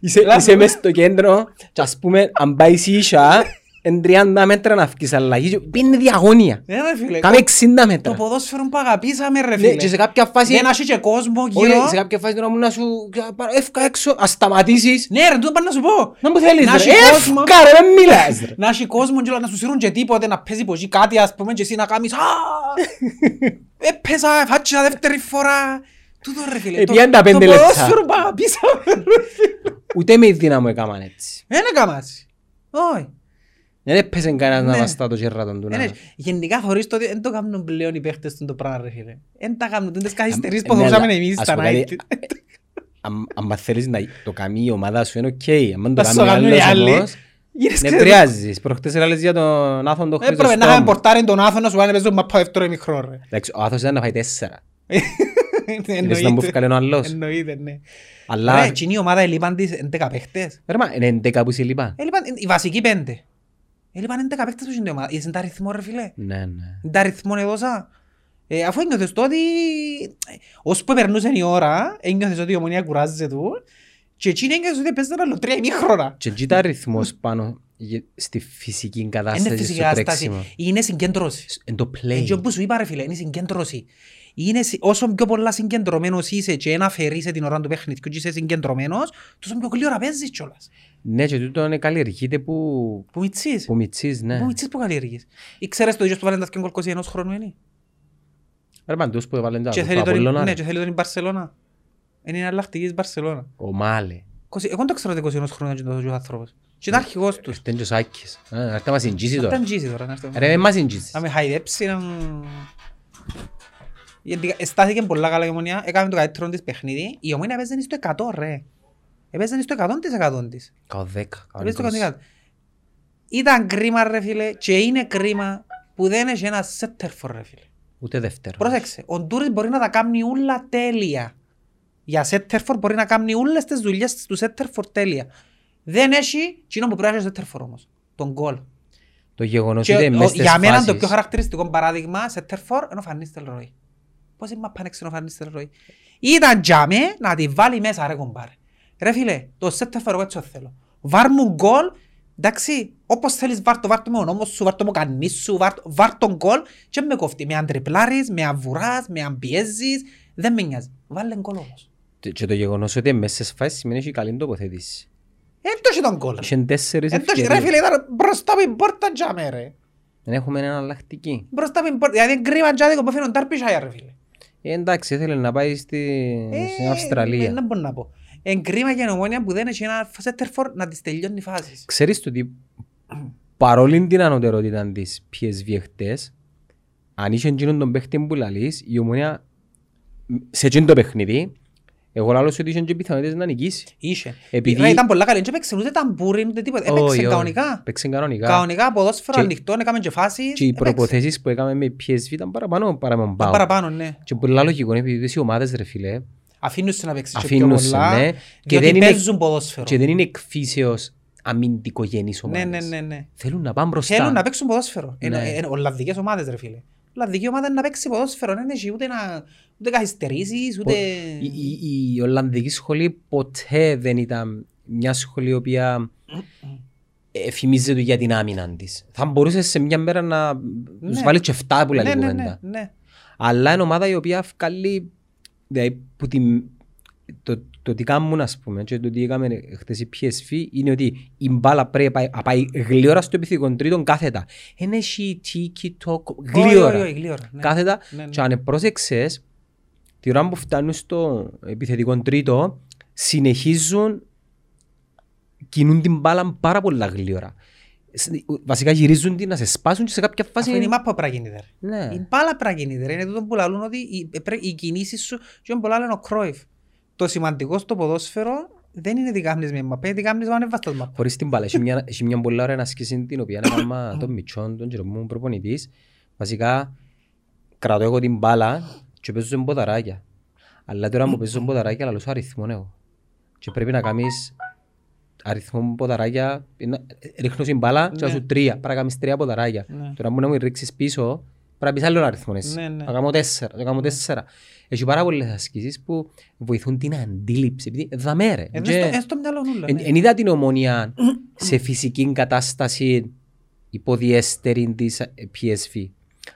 Είσαι, Λάθος. είσαι μες στο κέντρο και ας πούμε αν πάεις ίσια εν 30 μέτρα να βγεις αλλαγή και πήγαινε διαγώνια. Ναι ρε φίλε. Κάμε 60 Το μέτρα. ποδόσφαιρο που αγαπήσαμε ρε Ναι, φίλε. και σε κάποια φάση... Δεν έχει και κόσμο Όχι, γύρω. σε κάποια φάση τώρα μου να σου... Εύκα έξω, ας σταματήσεις. Ναι ρε, τούτο πάνε να σου πω. Να μου θέλεις Να ρε. έχει κόσμο. Εύκα ρε, δεν μιλάς ρε. Να έχει κόσμο και όλα να σου σύρουν και τίποτε να παίζει πως κάτι ας πούμε και εσύ να κάνεις «Α, Έπαιζα, φάτσα δεύτερη φορά. Τούτο ρε φίλε. Ε, το- πήγαν τα πέντε λεπτά. Το ποδόσφαιρο που αγαπήσαμε ρε φίλε. Ούτε με δύναμο έκαναν έτσι. Δεν έκαμα έτσι. Όχι. Δεν έπαιζε κανένας να Ναι. βαστά το κερράτον του. Δεν να- έχει. Γενικά θωρείς το ότι δεν το κάνουν πλέον οι παίχτες του το πράγμα ρε φίλε. Δεν τα κάνουν τούτες καθυστερήσεις Ε, που ναι, θεωρούσαμε αλλά εμείς ας στα πω κάτι, 90. Αν- Αν μας θέλεις να το κάνει η ομάδα σου είναι οκ. Αν Να το σου κάνει κάνουν οι άλλος άλλοι. όμως, Γίνες ναι, ξέρεις. επηρεάζεις. Προχτές έλεγες για τον Άθον τον Έπρεπε να είχαμε Χρυσοστόμ. πορτάρει τον Άθωνα σου αν έπαιζε τον μαπά δεύτερο ημιχρό ρε. Εντάξει, Ο Άθος ήταν να φάει τέσσερα. Είδες να μου Εννοείται. έφκαλε ο άλλος. Εννοείται, ναι. Αλλά... Ρε, εκείνη η ομάδα έλειπαν τις 11 παίχτες. Ρε, μα, είναι 11 που σε λείπα. Έλειπαν οι βασικοί πέντε. Έλειπαν 11 παίχτες που είναι η ομάδα. Είδες τα αριθμό ρε φίλε. Ναι, ναι. Τα αριθμόν έδωσα. Ε, αφού ένιωθες το ότι ε, ώσπου περνούσε η ώρα, ένιωθες ότι η ομονία κουράζεται του και εκείνη ένιωθες ότι παίζεται άλλο τρία ημίχρονα. Και εκεί τα αριθμός πάνω γε- στη φυσική Είναι κατάσταση φυσική στο κατάσταση. τρέξιμο. Είναι συγκέντρωση. Εν το play. Έτσι όπως σου είπα ρε φίλε, είναι συγκέντρωση. Είναι, συ- όσο πιο πολλά συγκεντρωμένος είσαι και ένα αφαιρείσαι την ώρα του παιχνιδιού και είσαι συγκεντρωμένος, τόσο πιο γλύωρα παίζεις κιόλας. Ναι, και τούτο είναι καλλιεργείται που... Που μητσείς. που μητσείς, ναι. Που μητσείς που καλλιεργείς. Ή ξέρεις το ίδιος που βάλει τα δυο γκολ 21 χρόνου είναι; Ρε, παντούς που έβαλαν τα Και το θέλει τον, Απολλώνα, ναι, ρε. και θέλει τον η Μπαρσελώνα. Είναι εναλλακτική της Μπαρσελώνα. Ο Μάλε. Κοσι- Εγώ δεν το ξέρω ότι 21 χρόνια είναι τόσος ο άνθρωπος. Και ήταν αρχηγός τους. Ήρθαν και ο Σάκης. Α, Να έρθει να μας συγγύσει τώρα. Ήταν τζίσι τώρα. να έρθω. Ρε, δεν μας συγγύσεις. Να με χαϊδέψει. να μου- Γιατί στάθηκε πολλά καλά η ομονία. Έκαμε το καλύτερο της παιχνίδι. Η ομονία έπαιζε στο 100 ρε. Έπαιζε στο 100% της. Κάω δέκα, κάω Έπαιζε στο είκοσι. 100%. Ήταν κρίμα ρε φίλε και είναι κρίμα που δεν έχει ένα σέτερφορ ρε φίλε. Ούτε δεύτερος. Πρόσεξε, ο Ντούρις μπορεί να τα κάνει όλα τέλεια. Για σέτερφορ μπορεί να κάνει όλες τις δουλειές του σέτερφορ τέλεια. Δεν έχει εκείνο που πρέπει να έχει σέτερφορ όμως. Τον γκολ. Το γεγονός Και ότι ο- μες στις για μένα το φάσεις- πιο χαρακτηριστικό παράδειγμα σέτερφορ είναι ο Φανίς Τελρόι. Πώς είναι πάνε ο Φανίς Τελρόι. Ήταν τζάμε να τη βάλει μέσα ρε κομπάρε. Ρε φίλε, το σέτερφορ εγώ έτσι το θέλω. Βάρ μου γκολ, εντάξει, όπως θέλεις βάρ το, βάρ το με ο νόμος σου, βάρ το με ο κανείς σου, βάρ, το- βάρ τον γκολ και με κόφτει. Με αν τριπλάρεις, με αν βουράς, με αν πιέζεις, δεν με νοιάζει. Βάλε γκολ όμως. Και το γεγονός ότι μες στις φάσεις σημαίνει ότι έχει καλή τοποθέτηση. Εν το έχει τον γκολ. ρε. Είχε τέσσερις Εν το έχει- ρε ευκαιρίες. φίλε, ήταν μπροστά από την πόρτα τζάμε ρε. Δεν έχουμε έναν αλλακτική. Μπροστά από την πόρτα, δηλαδή κρίμα τζάδικο που έφερε τον Τάρπισάια ρε φίλε. Ε, εντάξει, ήθελε να πάει στη... στην Ε, Αυστραλία. Δεν μπορώ να πω. Εν κρίμα για νομόνια που δεν έχει ένα σέτερφορ να τις τελειώνει φάσεις. Ξέρεις το ότι παρόλη την ανωτερότητα της PSV εχθές, αν είχε εκείνον τον παίχτη που λαλείς, η ομονία σε εκείνο το παιχνίδι, εγώ λάλλω ότι είχε και πιθανότητες να νικήσει. Είχε. Επειδή- Ρε, ήταν πολλά καλή. Δεν έπαιξε ούτε ταμπούρι ούτε τίποτα. Όχι, Έπαιξε όχι. κανονικά. Παίξε κανονικά. Κανονικά ποδόσφαιρο Και- ανοιχτό, έκαμε και φάσεις. Και οι έπαιξε. προποθέσεις που έκαμε με PSV ήταν παραπάνω παρά με τον Ήταν ΠΑΟ. παραπάνω, ναι. Και πολλά λογικό είναι επειδή οι ομάδες ρε φίλε, Αφήνουν σε να παίξεις και πιο αφήνουν σε, πολλά. ναι, και διότι δεν είναι, παίζουν ποδόσφαιρο. και δεν είναι εκφύσεως αμυντικογενείς Ναι, ομάδες. ναι, ναι, ναι. Θέλουν να πάνε μπροστά. Θέλουν να παίξουν ποδόσφαιρο. Ναι. Είναι- είναι Ολλανδικές ομάδες ρε φίλε. Ολλανδική ομάδα είναι να παίξει ποδόσφαιρο. Δεν έχει ούτε να ούτε καθυστερήσεις, ούτε... Η, η, η Ολλανδική σχολή ποτέ δεν ήταν μια σχολή η οποία εφημίζεται για την άμυνα της. Θα μπορούσες σε μια μέρα να Ναι. τους βάλεις και 7 που λέει Ναι, ναι, κουβέντα. ναι, ναι. Αλλά είναι ομάδα η οποία βγάλει δηλαδή, που την, το, το τι κάνουν ας πούμε και το τι έκαμε χτες η PSV είναι ότι η μπάλα πρέπει να πάει, να πάει γλύωρα στο επιθετικό τρίτον κάθετα. Δεν έχει τίκι τόκο Όχι, όχι, γλύωρα. όχι, γλύωρα, ναι. Κάθετα Ναι, ναι. και αν πρόσεξες τη ώρα που φτάνουν στο επιθετικό τρίτο συνεχίζουν κινούν την μπάλα πάρα πολλά γλύωρα. Σ- Βασικά γυρίζουν την να σε σπάσουν και σε κάποια φάση... Αφού είναι η μάπα πρέπει να γίνει there. Ναι. Η μπάλα πρέπει να γίνει there. Είναι τούτο που λαλούν ότι οι, ε, πρέ- οι κινήσεις σου και είναι πολλά λένε ο Κρόιφ. Το σημαντικό στο ποδόσφαιρο δεν είναι τι κάνεις με μαπέ, τι κάνεις με ανεβαστός μαπά. Χωρίς την μπάλα. Έχει μια, έχει μια πολύ ωραία ασκήση την οποία έκανα τον Μιτσόν, τον κύριο μου προπονητής. Βασικά κρατώ εγώ την μπάλα και παίζω σε μποταράκια. Αλλά τώρα που παίζω σε μποταράκια λαλώ σου αριθμό εγώ. Και πρέπει να κάνεις αριθμό μποταράκια, να- ρίχνω στην μπάλα και να Ναι. σου τρία. Πρέπει να κάνεις τρία μποταράκια. Ναι. Τώρα που να μου ρίξεις πίσω, πρέπει να πεις άλλο αριθμό εσύ. Ναι, ναι. Να κάνω τέσσερα, να κάνω τέσσερα. Έχει πάρα πολλές ασκήσεις που βοηθούν την αντίληψη. Επειδή δαμέ ρε. Ε, Και- είναι στο- είναι στο μυαλό νουλα, Εν, ναι. εν είδα την ομονία σε φυσική κατάσταση υποδιέστερη της ε, PSV.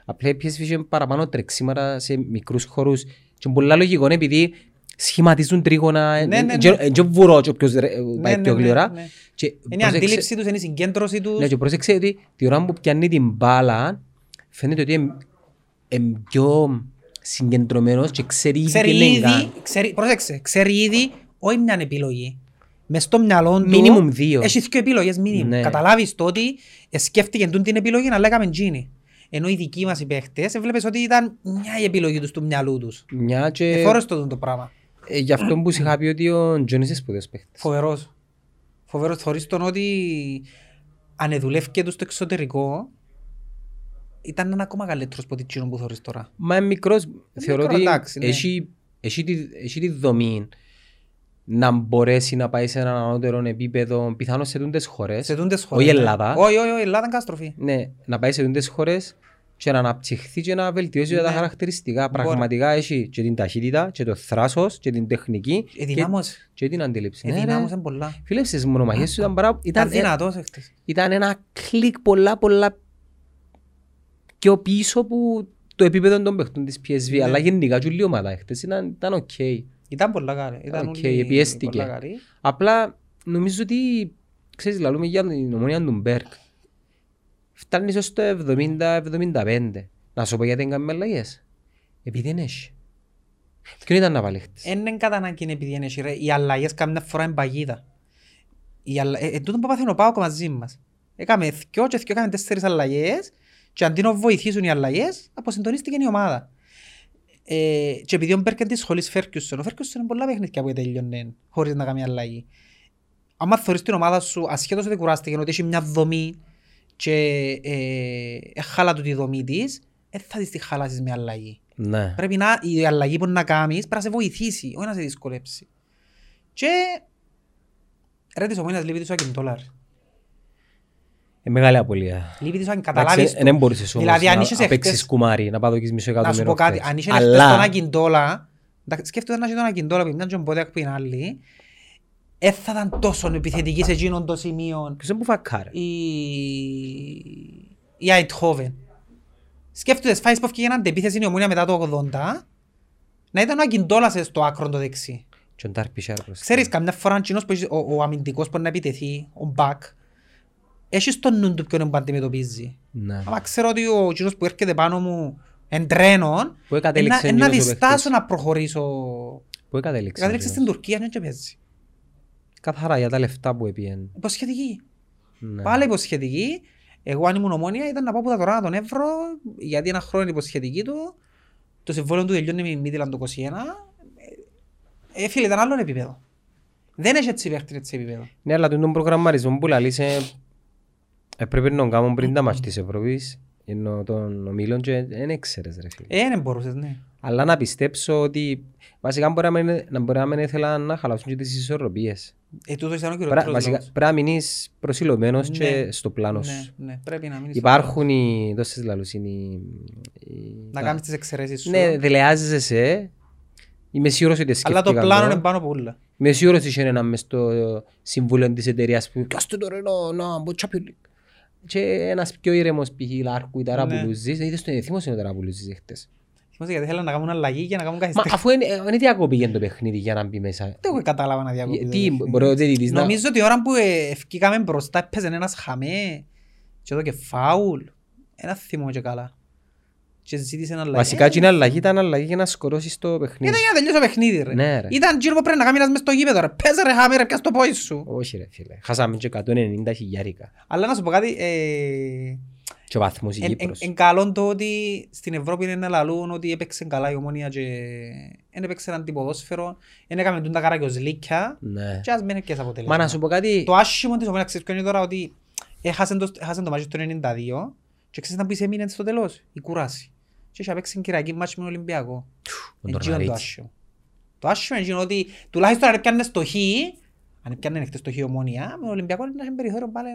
Απλά η PSV είχε παραπάνω τρεξίματα σε μικρούς χώρους και πολλά λογικό είναι επειδή σχηματίζουν τρίγωνα, Ναι, ναι, και- ναι. ε, και βουρό και όποιος ρε- Ναι, πάει ναι, πιο ναι, γλυόρα. ναι. Και Είναι η πρόσεξε- αντίληψη τους, είναι η συγκέντρωση τους. ναι, και πρόσεξε ότι τη ώρα που πιάνει την μπάλα φαίνεται ότι είναι πιο συγκεντρωμένος και ξέρει ήδη Ξέρει τι είναι ήδη, κάνει. ξέρει, πρόσεξε, ξέρει ήδη όχι μια επιλογή. Μες στο μυαλό του Μίνιμουμ δύο. έχεις δύο επιλογές μίνιμουμ. Ναι. Καταλάβεις το ότι ε, σκέφτηκε τούτη την επιλογή αλλά έκαμε τζίνι. Ενώ οι δικοί μας οι παίχτες έβλεπες ότι ήταν μια η επιλογή τους του μυαλού τους. Μια και Εφόρος το το πράγμα. ε, γι' αυτό που σου είχα πει ότι ο Τζόνις είναι σπουδαίος παίχτης. Φοβερός. Φοβερός θωρείς τον ότι αν δουλεύκε τους στο εξωτερικό ήταν ένα ακόμα καλύτερος από εκείνο που θωρείς τώρα. Μα είναι μικρός, θεωρώ μικρό, ότι εντάξει, ναι. έχει, έχει, τη, έχει τη δομή να μπορέσει να πάει σε έναν ανώτερο επίπεδο, πιθανώς σε τούντες χώρες. Σε τούντες χώρες. Όχι ναι. Ελλάδα. Όχι, όχι, όχι, Ελλάδα είναι καταστροφή. Ναι, να πάει σε τούντες χώρες και να αναπτυχθεί και να βελτιώσει Ναι. τα χαρακτηριστικά. Μπορεί. Πραγματικά έχει και την ταχύτητα και το θράσος και την τεχνική Ε, και, δυνάμωσε. και την αντίληψη. Ε, Ναι, ρε. δυνάμωσε πολλά. Φίλε, στις μονομαχίες σου ήταν, παρά, Ήταν ήταν, ε, δυνατός έχτες. ήταν ένα κλικ πολλά πολλά πιο πίσω που το επίπεδο των παιχτών της PSV. Ναι. Αλλά γενικά και όλη η ομάδα χτες ήταν, ήταν οκ. Ήταν πολλά καλή. Ήταν Οκ, όλοι επιέστηκε. πολλά καλοί. Απλά νομίζω ότι, ξέρεις, λαλούμε για την Ομόνοια του Μπέρκ. Φτάνεις ως το 70-75. Να σου πω γιατί δεν κάνουμε αλλαγές. Επειδή δεν έχει. Ποιον ήταν να βάλει χτες; Εν είναι κατά ανάγκη είναι επειδή είναι έτσι, ρε. Οι αλλαγές καμιά φορά είναι παγίδα. Οι αλλα... ε, ε, τούτο που πάθαινε ο Πάοκ μαζί μας. Έκαμε δυο και δυο έκαμε τέσσερις αλλαγές και αντί να βοηθήσουν οι αλλαγές, αποσυντονίστηκε η ομάδα. Ε, και επειδή ο Μπέρκ είναι της σχολής Φέρκιουσον, ο Φέρκιουσον είναι πολλά παιχνίδια που τέλειωνε χωρίς να κάνει αλλαγή. Άμα θεωρείς την ομάδα σου, ασχέτως ότι κουράστηκε, ότι έχει μια δομή, και ε, έχαλα του τη δομή της, δεν θα της τη χαλάσεις με αλλαγή. Ναι. Πρέπει να, η αλλαγή που να κάνεις πρέπει να σε βοηθήσει, όχι να σε δυσκολέψει. Και ρε της ομόνιας λείπει της ο Ακιντόλα. ρε. Ε, μεγάλη απολία. Λείπει της ο Ακιντόλα. Καταλάβεις Δεν το. μπορούσες όμως Δηλαδή, αν να- είχες να παίξεις εχθές- κουμάρι, να παδοκείς μισό Να σου εκατομμύριο πω κάτι, χθες. αν είχε εχθές τον Αλλά Ακιντόλα, εντάξει, σκέφτομαι να είχε τον Ακιντόλα που μια και ο Μποδέακ που είναι άλλη, δεν θα ήταν τόσο επιθετική σε εκείνον το σημείο ποιος δεν που φακάρε; η, η Αιτχόβεν. Σκέφτονται σφάις που έφυγε έναν αντεπίθεση η ομόνια μετά το 80, να ήταν ο Ακιντόλας στο άκρο το δεξί. Και ο Ντάρ Πισάρ μπροστά. Ξέρεις, καμιά φορά εκείνος που έχει- ο, ο αμυντικός που να επιτεθεί, ο Μπακ, έχεις στο νου του ποιον που αντιμετωπίζει. Ναι. Άμα ξέρω ότι ο εκείνος που έρχεται πάνω μου εν τρένον, Πού εκατέληξε ε, να εκείνος ο διστάσω παίχτης. να προχωρήσω. Πού εκατέληξε. Κατέληξε στην εκείνος. Τουρκία ναι, και παίζει. Καθαρά για τα λεφτά που έπιεν. Υποσχετική. Ναι. Πάλι υποσχετική. Εγώ αν ήμουν ομόνια ήταν να πάω που τα τώρα να τον έβρω γιατί ένα χρόνο είναι υποσχετική του. Το συμβόλαιο του τελειώνει με Μίτιλαν το 21. Ε, ε, φίλε, ήταν άλλο επίπεδο. Δεν έχει έτσι παίχτη έτσι επίπεδο. Ναι, αλλά τον προγραμμαρισμό που λαλείς ε, έπρεπε να τον κάνουν πριν τα μάτς της Ευρώπης ενώ τον ομίλων και δεν έξερες ρε φίλε. Ε, δεν μπορούσες, ναι. Αλλά να πιστέψω ότι βασικά μπορεί να μην, να μπορεί να μην ήθελα να χαλάσουν και τις ισορροπίες. Ε, τούτος ήταν ο Πρά- κυριότερος Βασικά λόγος. πρέπει να μείνεις προσιλωμένος και Ναι. στο πλάνος Ναι, σου. ναι, πρέπει να μείνεις Υπάρχουν οι τόσες λαλούς είναι οι... οι- να τα- κάνεις τις εξαιρέσεις σου. Ναι, δελεάζεσαι. Είμαι σίγουρος ότι Αλλά το σκέφτηκαν πλάνο το. είναι πάνω από όλα. Είμαι σίγουρος ότι είχε ένα μες στο συμβούλιο της εταιρείας που «Κάστε το ρε να, να μπω Champions League». Και ένας πιο ήρεμος π.χ. Λάρκου ή Ναι. Ταραπουλούζης, είδες τον εθίμος είναι ο Ταραπουλούζης εχθές; Θυμάσαι γιατί θέλαν να κάνουν αλλαγή και να κάνουν Μα καθυστέρηση. αφού είναι- ε, είναι διακοπή για το παιχνίδι για να μπει μέσα. Δεν έχω κατάλαβα να διακοπεί. το Τι, παιχνίδι. μπορεί ο διαιτητής να... Νομίζω ότι η ώρα που ε, ευκήκαμε μπροστά έπαιζε ένας χαμέ και εδώ και φάουλ. Ένα θυμό και καλά. Και ζήτησε ένα αλλαγή. Βασικά και είναι αλλαγή, ήταν αλλαγή για να σκορώσεις το παιχνίδι. Ήταν για να τελειώσει το παιχνίδι ρε. Ναι, ρε. Ήταν γύρω που πρέπει να κάνεις μες στο γήπεδο ρε. Πες ρε χαμέ ρε πιάσ' το πόη σου. Όχι ρε φίλε, χάσαμε και 190 χιλιάρικα. Αλλά να σου πω κάτι. ε, Και ο βαθμούς η Εν- εν- Κύπρος. Εν καλό το ότι στην Ευρώπη είναι να λαλούν ότι έπαιξε καλά η ομόνια και δεν έπαιξε έναν τυποδόσφαιρο, δεν έκαμε τούν τα καρακιοζλίκια Ναι. και ας μην έπιασε αποτέλεσμα. Μα να σου πω κάτι, Το άσχημο της ομόνιας ξέρεις ποιο είναι τώρα ότι έχασε το, έχασε το μάτσο το 92 και ξέρεις να πεις έμεινε στο τέλος, η κουράση. Και είχε παίξει κυριακή μάτσο με τον Ολυμπιακό. ο Εν γίνον το Τορναρίτσι. άσχημο. Το άσχημο είναι γίνον ότι τουλάχιστον αν έπιανε στο χ, αν έπιανε χτες το χ Ομόνοια, με τον Ολυμπιακό να έχει περιθώριο πάλι.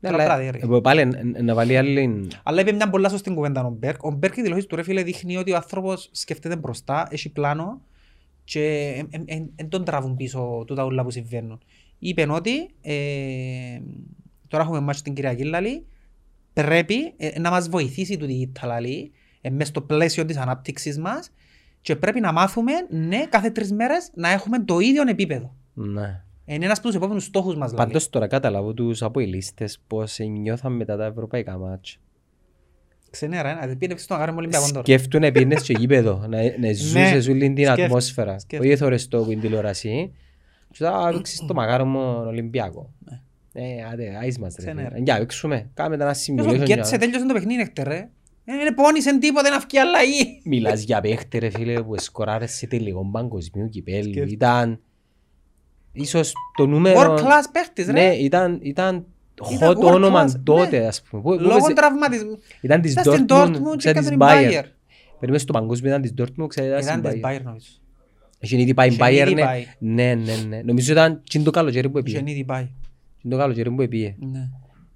Ναι, Τώρα αλλά, πράγμα, ρε. ε, Πάλι ε, να βάλει άλλη... Αλλά είπε μια πολλά σωστή κουβέντα ο Μπέρκ. Ο Μπέρκ η δηλώσεις του ρε φίλε δείχνει ότι ο άνθρωπος σκέφτεται μπροστά, έχει πλάνο και δεν τον τραβούν πίσω τούτα όλα που συμβαίνουν. Είπε ότι ε, τώρα έχουμε μάτς την Κυριακή Λαλή, πρέπει ε, να μας βοηθήσει τούτη η ήττα Λαλή ε, μες στο πλαίσιο της ανάπτυξης μας και πρέπει να μάθουμε, ναι, κάθε τρεις μέρες να έχουμε το ίδιο επίπεδο. Ναι. Είναι ένας από τους επόμενους στόχους μας. Λαλή. Πάντως τώρα καταλάβω τους αποελίστες πώς νιώθαν μετά τα ευρωπαϊκά μάτια. Ξενέρα, ε, πήρε στον αγάρι μου Ολυμπιακό τώρα. Σκέφτουνε πήγαινες στο γήπεδο, να, να ζούσες όλη την σκέφτομαι, ατμόσφαιρα. σκέφτομαι. Όχι θωρες το που είναι τηλεόραση. Και τώρα παίξεις το μαγάρο μου Ολυμπιακό. Ε, άντε, άις μας ρε. Ξενέρα. φίλε. Για παίξουμε, κάμε τα ένα Ποιος ο simulation. Γκέτσε για- τέλειωσε το παιχνίδι νύχτε ρε. Ε, Δεν πόνισε τίποτε να βγει αλλαγή. Μιλάς για παίχτη ρε φίλε που σκοράρε σε τελικό παγκοσμίου κυπέλλου. Σκέφτε. Ήταν ίσως το νούμερο... World class παίχτης Ναι, ρε. ήταν, ήταν Ήταν hot world όνομα class, τότε ναι. ας πούμε. Πού- πού Λόγω έπαιζε- τραυματισμού. Ήταν της Ήταν στην Dortmund, Dortmund και ξέρεις έκανε της την Bayern. Bayern. Περίμενε στο παγκόσμιο ήταν της Dortmund, ξέρεις Ήταν στην της Bayern. Bayern νομίζω. Έχει ήδη πάει η Είχε ήδη Bayern. ναι. πάει. Ναι, ναι, ναι. Νομίζω ήταν τσιν το καλοκαίρι που Είχε έπιε. ήδη πάει. Τσιν το καλοκαίρι που έπιε. Ναι.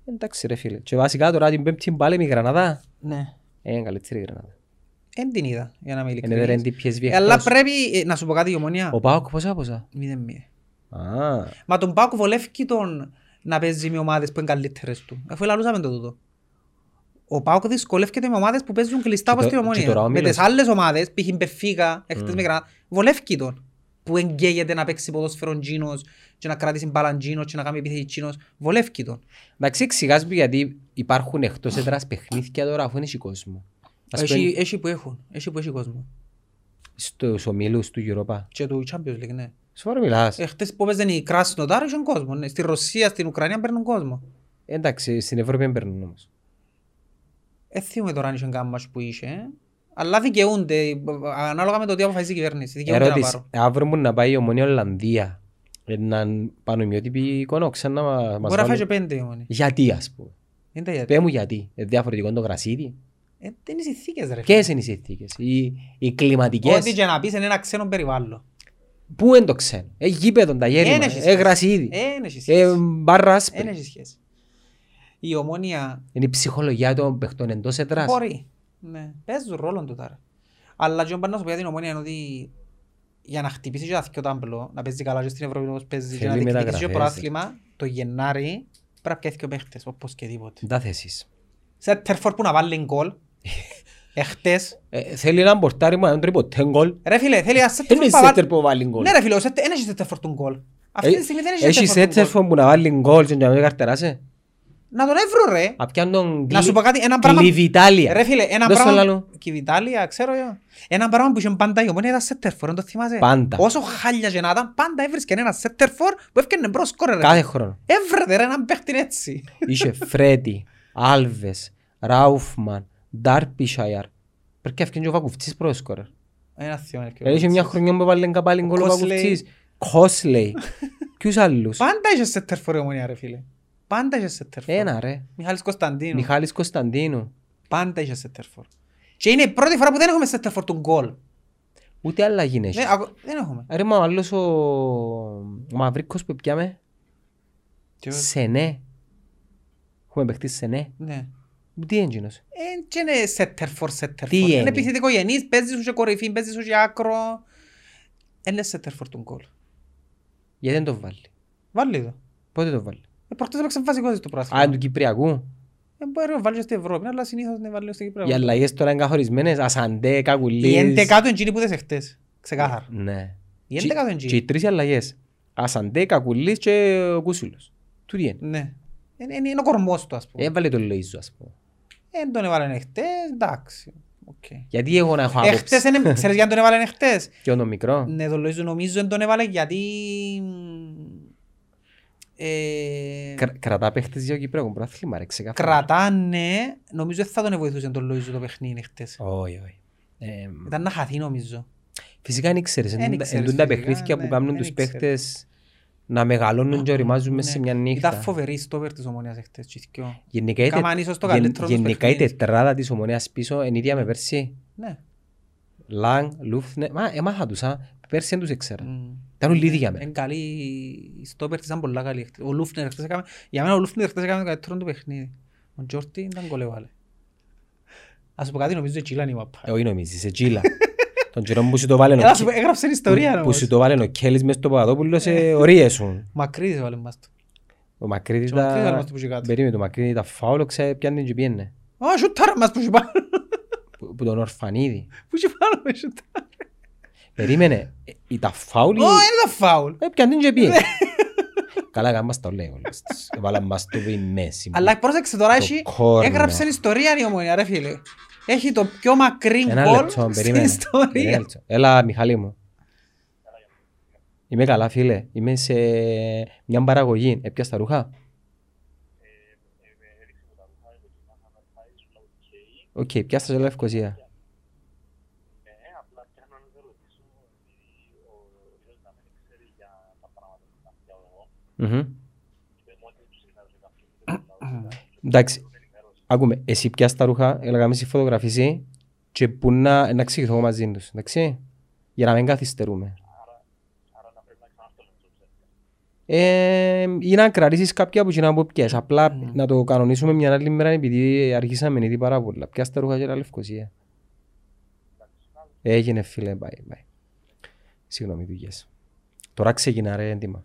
Εντάξει ρε φίλε. Και βασικά τώρα την πέμπτη μπάλε με η Γρανάδα. Ναι. Ε, είναι καλύτερη η Γρανάδα. Εν την είδα, για να είμαι Είναι δεν ειλικρινής. είναι PSV Αλλά εκτός. πρέπει, ε, να σου πω κάτι η ομονία. Ο Πάοκ πόσα πόσα; Μηδέν μία. Α, Μα τον Πάκου βολεύει τον να παίζει με ομάδες που είναι καλύτερες του. Αφού λαλούσαμε το τούτο. Ο Πάουκ δυσκολεύεται με ομάδες που παίζουν κλειστά Και όπως το- την και τώρα ο ομονία. Με Μίλος- τις άλλες ομάδες, π.χ. Μπεφίκα, έχτες Mm. με Γρανάδα, βολεύει τον. Που εγκαίγεται να παίξει ποδόσφαιρο Τζίνος και να κρατήσει μπάλαν Τζίνος και να κάνει επίθεση Τζίνος. Βολεύει τον. Εντάξει, εξηγάς μου γιατί υπάρχουν εκτός έδρας παιχνίδια τώρα αφού είναι και κόσμο. Ας πούμε, Έχει, έχει που έχουν. Έχει που έχει κόσμο. στους ομίλους του Europa. Και του Champions League, ναι. Σοβαρά μιλάς. Εχθές που παίζανε η Κράσνοδάρ είχαν κόσμο. ναι. Στη Ρωσία, στην Ουκρανία παίρνουν κόσμο. Εντάξει, στην Ευρώπη δεν παίρνουν όμως. Δεν θυμούμαι τώρα αν είχαν κάμα μάτς που είχε. Ε. Αλλά δικαιούνται, ανάλογα με το τι αποφασίζει η κυβέρνηση. Δικαιούνται να Ερώτηση, πάρω. αύριο μου να πάει η Ομονία Ολλανδία. Έναν πανομοιότυπη εικόνα, ξανά μα- μας Μπορεί να φάει και βάλουν. πέντε η Ομόνια. Γιατί ας πούμε. Είναι τα γιατί. Πες μου γιατί. Είναι διαφορετικό το γρασίδι. Ε, Δεν είναι οι συνθήκες ρε. Ποιες είναι οι συνθήκες; Οι, οι κλιματικές. Ό,τι και να πεις είναι ένα ξένο περιβάλλον. Πού είναι το ξένο; Ε, γήπεδο τα γέρημα. Εν έχει Ε, σχέση. γρασίδι. Ε, δεν έχει Ε, σχέση. μπάρρα Δεν άσπρη. έχει σχέση. Η Ομόνια Είναι η ψυχολογία των παιχτών εντός έδρας. μπορεί. Ναι. Παίζουν ρόλο του τώρα. Αλλά και πάνω να σου πω για την Ομόνια είναι ότι για να χτυπήσει και τα δυο τάμπλο, να παίζει καλά και στην Ευρώπη όπως παίζει και να Θέλει διεκδικήσει και μεταγραφές. πρωτάθλημα, το Γενάρη πρέπει να πιέθεί και ο παίχτες, όπως και τίποτε. Τα θέσεις. Σε τερφόρ που να βάλει γκολ, εχτες. Ε, θέλει έναν πορτάρι μου να δεν τρώει ποτέ γκολ. Ρε φίλε, θέλει ένα Δεν σέτερφορ είναι που να βάλει... σέτερ που βάλει γκολ. Ναι ρε φίλε, ο σέτερ- δεν έχει σέτερφορ του γκολ. Αυτή τη στιγμή δεν έχει Έχει σέτερφορ του γκολ. σέτερ που να βάλει γκολ και να μην καρτεράσει. Να τον έβρω ρε. Απ' πιάνει τον Να σου πω κάτι, ένα πράγμα... Κλιβιτάλια. Ρε φίλε, ένα Δώσ' το πράγμα... λαλό. Και η Βιτάλια, ξέρω εγώ. Ένα πράγμα που είχε πάντα η ομόνια ήταν σέτερφορ, δεν το θυμάσαι; Πάντα. Όσο χάλια και να ήταν, πάντα έβρισκε ένα σέτερφορ που έφτιανε μπρος σκόρε ρε. Κάθε χρόνο. Έβρετε ρε έναν παίχτη έτσι. Είχε Φρέτι, Άλβες, Ράουφμαν, Ντάρπισαϊρ. Πρέπει και έφτιανε και ο Βακουφτσής πρώτος σκόρερ. Ένα θείο είναι πιο Ε, Είχε μια χρονιά που έβαλε καπάλι γκολ ο Κόσλεϊ. Βακουφτσής. Κόσλεϊ. Ποιους άλλους; Πάντα είχε σέτερφορ η ομόνια ρε φίλε. Πάντα είχε σέτερφορ. Ένα ρε. Μιχάλης Κωνσταντίνου. Μιχάλης Κωνσταντίνου. Πάντα είχε σέτερφορ. Και είναι η πρώτη φορά που δεν έχουμε σέτερφορ του γκολ. Ούτε αλλαγή έχει. Δεν- ακο- Δεν έχουμε. Ρε μα ο άλλος ο ο Μαυρίκος που πιάμε. Και- Σενέ. Έχουμε παιχτεί Σενέ. Ναι. Τι είναι εκείνος; Ε, και είναι σέτερφορ, σέτερφορ. Τι Είναι είναι; επιθετικογενής, παίζει σου και κορυφή, παίζει σου και άκρο. Είναι σέτερφορ του γκολ. Γιατί δεν το βάλει; Βάλει το. Πότε το βάλει; Ε, προχτές έπαιξε βασικός στο Α, πράσινο. είναι του Κυπριακού. Ε, μπορεί να βάλει και στην Ευρώπη, αλλά συνήθως να βάλει στο Κύπρο. Οι αλλαγές τώρα είναι καθορισμένες. Ασαντέ, Η Κακουλής. 11 του εντζήνη που δεν σε χτες. Ξεκάθαρα. Ναι. Η Και- 11 του Και οι εντζήνη. τρεις αλλαγές. Ασαντέ, Κακουλής και ο Κούσουλος. Του τι είναι; Ναι. Είναι- Είναι είναι ο κορμός του, ας πούμε. Έβαλε τον Λοΐζο ας πούμε. Δεν τον έβαλε χτες, εντάξει. Οκ. Γιατί εγώ να έχω άποψη; Εχτες, είναι- ξέρεις γιατί τον έβαλε χτες; Και τον μικρό. Ναι, τον Λοΐζο νομίζω δεν τον έβαλε γιατί... ε, Κρα- Κρατά παίχτες για το Κυπριακό πρωτάθλημα ρε ξεκάθαρα. Κρατάνε, νομίζω δεν θα τον βοηθούσε τον Λοΐζο το παιχνίδι χτες. Όχι, όχι. Ε, Ήταν να χαθεί νομίζω. Φυσικά δεν ξέρεις. Εν Εν ήξερες τούν τα φυσικά, παιχνίδια που ναι, κάνουν εν τους ήξερες. παίχτες να μεγαλώνουν και οριμάζουν μέσα σε Ναι. μια νύχτα. Ήταν φοβερή στόπερ της ομονίας εχθές. και οι δυο. Γενικά η, τε- Κάμαν ίσως το γεν- καλύτερο τους γενικά η παιχνίδι. τετράδα της ομονίας πίσω είναι ίδια με πέρσι. Ναι. Λάγκ, Λούφνε, μα έμαθα τους, α. Πέρσι δεν τους έξερα. Μμ. Ήταν όλοι ίδιοι για μένα. Είναι καλή, η στόπερ της ήταν πολλά καλή. χτες. Ο Λούφνερ χτες έκαμε, για μένα ο Λούφνερ χτες έκαμε το καλύτερο του παιχνίδι. Ο Τζόρτι ήταν κολεβάλε. Ας σου πω κάτι, νομίζω η Τσίλα είναι η μαπά. Ε, Όχι νομίζεις, σε τζίλα. Τον καιρό που σου το βάλε ο Έλα, σου πω, Κέ- έγραψε την ιστορία που- που όμως. σου το βάλε ο Κέλλης μες στο Παπαδόπουλο σε ορίες σου. Μακρύδης έβαλε μας το. Ο Μακρύδης Και ο Μακρύδης έβαλε τα... μας το που είχε κάτω. Περίμενε, το Μακρύδη τα φάουλο ξέπιανε και πιένε. Α, σούταρα μας που είχε πάνω. Που που τον Ορφανίδη. Που είχε πάνω με σούταρα. Περίμενε, ε, η τα φάουλη Ω, είναι το φάουλ. έπιανε και πιένε. Καλά, κάνε μας το λέει όλες τις. Έβαλαν μας το που η μέση. Αλλά πρόσεξε τώρα, Το έχει, corner. έγραψε ιστορία η ομονία ρε φίλε. Έχει το πιο μακρύ Ένα γκολ λεπτό, στην περίμενε. Ένα ιστορία. λεπτό. Έλα, Μιχαλή μου. Είμαι καλά, φίλε. Είμαι σε μια παραγωγή. Έπιασες τα ρούχα; Οκ, πιάστας σε Λευκοσία. Εντάξει, άκουμε, εσύ πιάσ' τα ρούχα, έλα κάνεις τη φωτογραφίση και που να, να εξηγηθώ μαζί τους, εντάξει, για να μην καθυστερούμε. Ε, ή να κρατήσεις κάποια που κοινά που πιες, απλά Μμμ. να το κανονίσουμε μια άλλη μέρα επειδή αρχίσαμε ήδη πάρα πολλά. Πιάσ' τα ρούχα και έλα Λευκοσία. Έγινε φίλε, bye, bye. Συγγνώμη δουλειές. Τώρα ξεκινά ρε έντοιμα.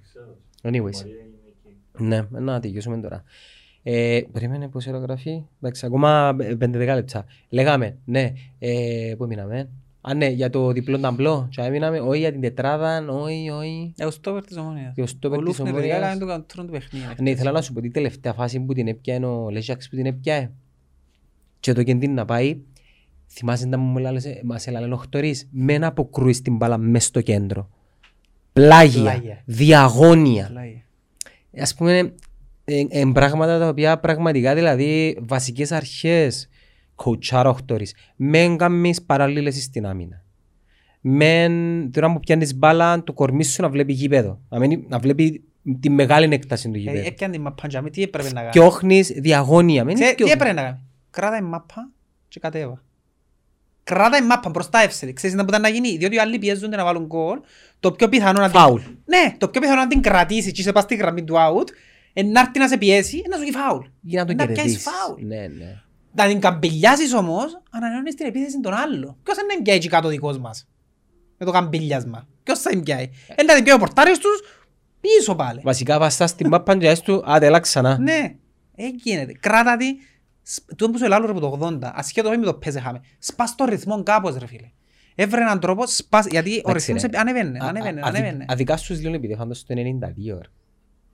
Anyways. Ναι, να τελειώσουμε τώρα. Ε, περίμενε πώς αερογραφεί. Εντάξει, ακόμα 5-10 λεπτά. Λέγαμε, ναι, ε, πού μείναμε; Α, ναι, για το διπλό ταμπλό. Και μείναμε, όχι για την τετράδα, όχι, όχι. Ε, Ο στόπερ της ομονίας. Και ο στόπερ Ο της Λούφνερ τελικά Ομόνιας. έκανε το κατρόν του παιχνίδι. Ναι, ήθελα να σου πω τη τελευταία φάση που την έπιανε ο Λέζαξ που την έπιανε. Και το κεντήν να πάει, θυμάσαι να μου λάλεσε, μας έλαλε ο Χτωρίς, με ένα αποκρούει στην μπάλα μες στο κέντρο. Πλάγια, Πλάγια. διαγώνια. Πλάγια. Ας πούμε, ε, ε, πράγματα τα οποία πραγματικά δηλαδή βασικές αρχές κοουτσάρα ο Χτωρίς. Μεν κάνεις παραλλήλες στην άμυνα. με τώρα που πιάνεις μπάλα το κορμί σου να βλέπει γήπεδο. Να, μένει- να βλέπει τη μεγάλη έκταση του Ε, γήπεδου. Έπιαν την μαπά για μí, τι έπρεπε να κάνει. Και όχνεις διαγώνια. Μένεις Ξέρε, και Τι όχνεις. έπρεπε να κάνει. Κράτα η μάπα και κατέβα. Κράτα η μάπα μπροστά εύσερε. Ξέρεις τι ήταν να γίνει; Διότι οι άλλοι πιέζονται να βάλουν γκολ. Το πιο πιθανό να την... Φάουλ. Ναι, το πιο πιθανό να την κρατήσεις και είσαι πας στη γραμμή του out. εν να έρθει να σε πιέσει, να σου γίνει φάουλ. Για να τον Να πιάσεις κερδίσεις. φάουλ. Ναι, ναι. Να την καμπυλιάσεις όμως, ανανεώνεις την επίθεση των άλλων. Ποιος είναι να πιάει εκεί κάτω ο δικός μας; Με το καμπυλιάσμα. Ποιος θα την πιάει. Είναι να την πιάει ο πορτάριος τους πίσω πάλι. Βασικά βαστάς στην μάπα και του, άντε έλα ξανά. Ναι, δεν γίνεται. Κράτα τη, σ- τούτο που σου ελάλω ρε από το 80, ασχέτως όχι με το πέσε χάμε. Σπάς το ρυθμό κάπως ρε φίλε. Έβρε έναν τρόπο, σπάς, γιατί ο Εντάξει, ρυθμός ρε. επ- ανεβαίνει, Α- ανεβαίνει, α- αδι- ανεβαίνει. Αδικάς στους λίγο επειδή φάντας στο 92. ρε.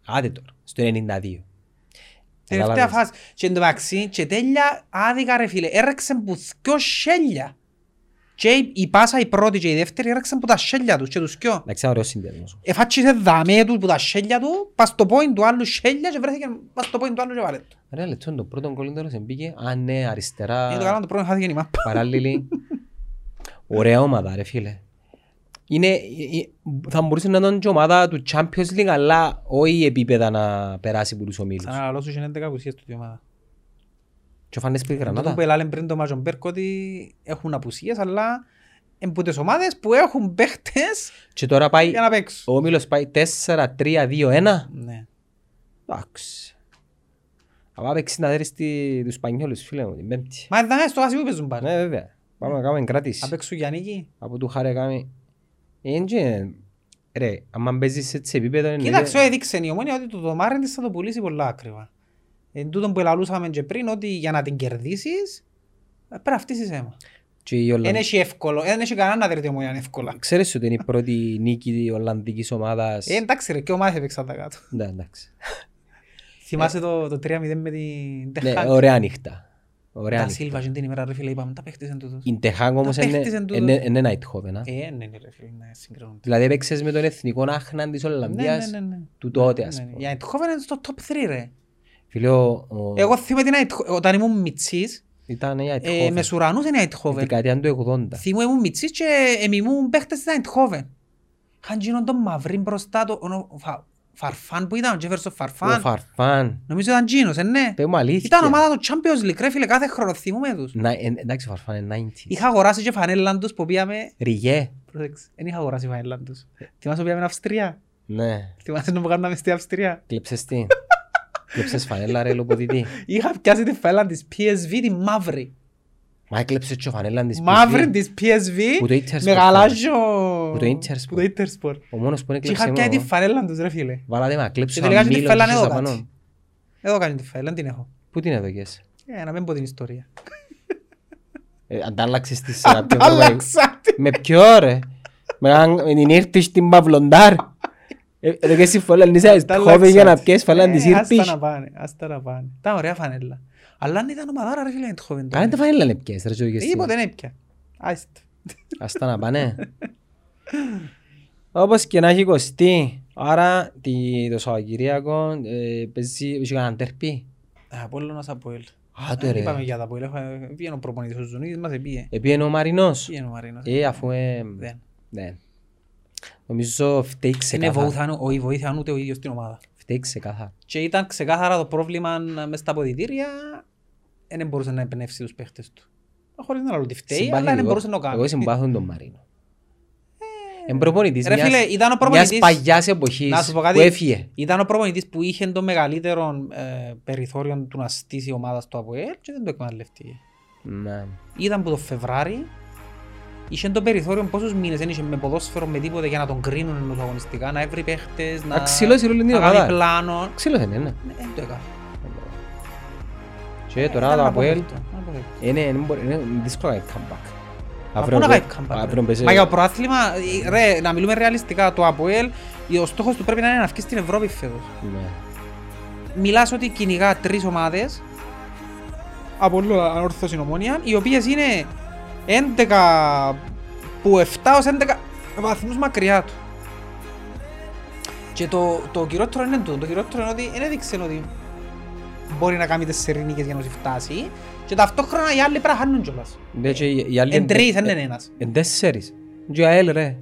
Άντε τώρα, στο 92. Τελευταία Κατάλαβες. φάση. Και εν τω μεταξύ, και τέλεια άδικα ρε φίλε, έρεξε που δυο σέλια. Και η- η πάσα η πρώτη και η δεύτερη έρεξαν που τα σέλια τους και τους δυο. Εντάξει, ωραίος συνδυασμός. Εφάτσισε δαμέ του που τα σέλια του, πας στο πόιν του άλλου σέλια και βρέθηκε πας στο πόιν του άλλου και βάλε το. Ρε λεπτό, το πρώτο γκολ τέλος εμπήκε. Α, ναι, αριστερά. Είναι το καλό το πρώτο χάθηκε η μάπα. Παράλληλη. Ωραία ομάδα, ρε φίλε. Είναι, ε, ε, θα μπορούσε να είναι και ομάδα του Champions League, αλλά όχι επίπεδα να περάσει από τους ομίλους. Σαν να λαλώ σου είχε 11 απουσίες του η ομάδα. Και ο Φανές πήγε Αυτό Γρανάτα. που έλαλε πριν το Μάζον Μπέρκ ότι έχουν απουσίες αλλά είναι που τις ομάδες που έχουν παίχτες Και τώρα πάει, για να παίξουν. ο Όμιλος πάει 4-3-2-1. Ναι. Εντάξει. Αλλά παίξει να δέρεις τη- τους Σπανιόλους, φίλε μου, την πέμπτη. Μα εδώ στο βάση που παίζουν πάλι. Ναι, βέβαια. Πάμε να κάνουμε κράτηση. Να παίξουν για νίκη. Από του χάρη κάνουμε... Είναι και- Ρε, άμα παίζεις σε έτσι επίπεδο... είναι- Κοίταξε, έδειξε η ομόνια ότι το δωμάρι της θα το πουλήσει πολλά άκριβα. Εν τούτο που ελαλούσαμε και πριν ότι για να την κερδίσεις πρέπει να φτύσεις αίμα. Και η Δεν Ολλανδία. έχει εύκολο, δεν έχει κανένα να δέρει τη ομόνια εύκολα. Ξέρεις ότι είναι η πρώτη νίκη Ολλανδικής ομάδας. Ε, εντάξει ρε, και ομάδες έπαιξαν τα κάτω. Ναι, εντάξει. Θυμάσαι το, το 3-0 με την Ναι, Τεχάκ. ωραία νύχτα. Ωραία Τα νύχτα. Σίλβα και την ημέρα ρε φίλε είπαμε τα παίχτησαν τούτος. Η Τεχάκ όμως Τα είναι παίχτης εν τούτος. είναι- είναι Nighthoven, α. Ε, ναι, ναι, ρε φίλε, ναι, συγκρίνονται. Δηλαδή έπαιξες με τον εθνικό άχναν της Ναι, ναι, Ολλανδίας ναι, ναι. του τότε, Ναι, ας ναι. πούμε. Η Eindhoven είναι στο top 3 ρε. Φίλε, ο- ο- Εγώ θυμάμαι την Eindhoven, όταν ήμουν μιτσής, ήταν η ε, Eindhoven. με σουρανούς είναι η Η Eindhoven. δεκαετία του 80. Θυμούμαι ήμουν μιτσής και εμιμούν παίχτες της Eindhoven. Είχαν γίνον τον μαύρη μπροστά το, ο Φα- Φαρφάν που ήταν, ο Τζέφερσον Ο Φαρφάν. Φαρφάν. Νομίζω ήταν Τζίνος, ε, ναι. Πες μου αλήθεια. Ήταν ομάδα του Champions League, ρε φίλε, κάθε χρόνο θυμούμαι τους. Να- ε, Εντάξει, ο Φαρφάν είναι 90s. Είχα αγοράσει και φανέλαν τους που πήγαμε, Ριγέ. πρόσεξε, δεν είχα αγοράσει φανέλαν τους. Θυμάσαι που πήγαμε Αυστρία; Ναι. Θυμάσαι να που κάναμε στην Αυστρία; Κλέψες τι. Κλέψες φανέλα ρε λοποδητή. Είχα πιάσει τη φανέλα της PSV, τη μαύρη. Μα έκλεψες και φανέλα της Μαύρη PSV. της PSV Που το Intersport με γαλάζιο... Που το Intersport. Που το Intersport. Ο μόνος που Και έκλεψε είχα πιάσει τη μόνο. φανέλα τους ρε φίλε. Βάλατε με, κλέψε Και ο τελικά και τη Αμίλος φανέλα και εδώ Σαπανών. κάτι. Εδώ κάνει τη φανέλα, την έχω. Πού την έδωκες; Ε, να μην πω την ιστορία. Ε, Αντάλλαξες τη σε κάποιο ευρωπαϊκό. Άλλαξα τη. Με ποιο ρε; Με αν- με την ήρθεις στην Παυλοντάρ. Ε, Εδώ και συμφωνώ, αν είσαι Αντάλλαξα χόβε για να τη. πιέσεις φαλάν της Ε, Άστα ήρθεις. να πάνε, άστα να πάνε. Ήταν ωραία φανέλα. Αλλά αν ήταν ομαδάρα ρε φίλε, είναι τυχόβεν τότε. Κάνε τα φανέλα να πιέσεις ρε ζωή και εσύ. Τίποτε δεν έπια. Άιστα. Ας τα να πάνε. Όπως και να έχει κοστί. Άρα τη- το Σαββατοκυριακό ε, παίζει έχει κανέναν τέρπι. Απόλλωνας Αποέλ. Άντε Δεν ρε. είπαμε για τα Αποέλ. Έχω- Πήγαινε ο προπονητής ο Ζουνίδης μας, επήγε. Επίενε ο Μαρινός. Πήγαινε ο Μαρίνος. Ε, αφού ε, Δεν. Δεν. Νομίζω φταίει Είναι ξεκάθαρα. βοηθάν- όχι βοήθησαν ούτε ο ίδιος την ομάδα. Φταίει ξεκάθαρα. Και ήταν ξεκάθαρα το πρόβλημα μες στα αποδητήρια, δεν μπορούσε να εμπνεύσει τους παίχτες του. Χωρίς να λέω ότι φταίει, αλλά δεν Συμπαθητικό. μπορούσε να το κάνει. Εγώ συμπάθουν τον Μαρίνο. Εν προπονητής Ρε μιας, φίλε, ήταν ο μιας προπονητής, παγιάς εποχής να σου πω που κάτι, έφυγε. ήταν ο προπονητής που είχε το μεγαλύτερο ε, περιθώριο του να στήσει η ομάδας στο ΑΠΟΕΛ και δεν το εκμεταλλευτεί. Ναι. Ήταν που το Φεβράρι, είχε το περιθώριο πόσους μήνες, δεν είχε με ποδόσφαιρο με τίποτε για να τον κρίνουν ενός αγωνιστικά, να έβρει παίχτες, να, Αξιλώσει όλη την να ομάδα. κάνει πλάνο. Ξύλο δεν είναι. ναι. Ναι, Δεν το έκανε. Και Ε, τώρα ήταν το Αποέλ αποδεκτό, αποδεκτό. είναι είναι μπορεί- είναι δύσκολο να κάνει comeback. Μα Αύριο πού να παι- κάνει comeback, αύριο ρε. παίζει- Μα για το προάθλημα, ε, ρε, να μιλούμε ρεαλιστικά, το ΑΠΟΕΛ, ο στόχος του πρέπει να είναι να βγει στην Ευρώπη φέτος. Ναι. Μιλάς ότι κυνηγά τρεις ομάδες, από ανόρθωση ομόνια, οι οποίες είναι 11 που 7 ως 11 βαθμούς μακριά του. Και το, το κυριότερο είναι τούτο, το κυριότερο είναι ότι δεν έδειξε ότι μπορεί να κάνει τεσσερι νίκες για να σου φτάσει και ταυτόχρονα οι άλλοι πρέπει να χάνουν κιόλας. Ναι, και οι- οι άλλοι Εν είναι- τρεις, δεν είναι ένας. Εν τέσσερις. Και ο ΑΕΛ ρε.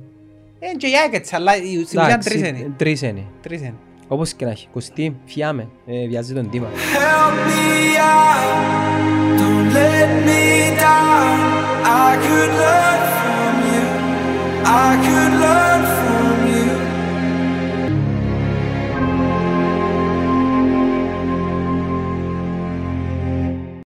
Ε, και η ΑΕΚ έτσι, αλλά η- στην ουσία Εντάξει, τρεις είναι. Τρεις είναι. Τρεις είναι. Όπως και να έχει. Κωστή, φιάμε. Ε, βιάζει τον τίμα. Help me out, don't let me down. I could learn from you. I could learn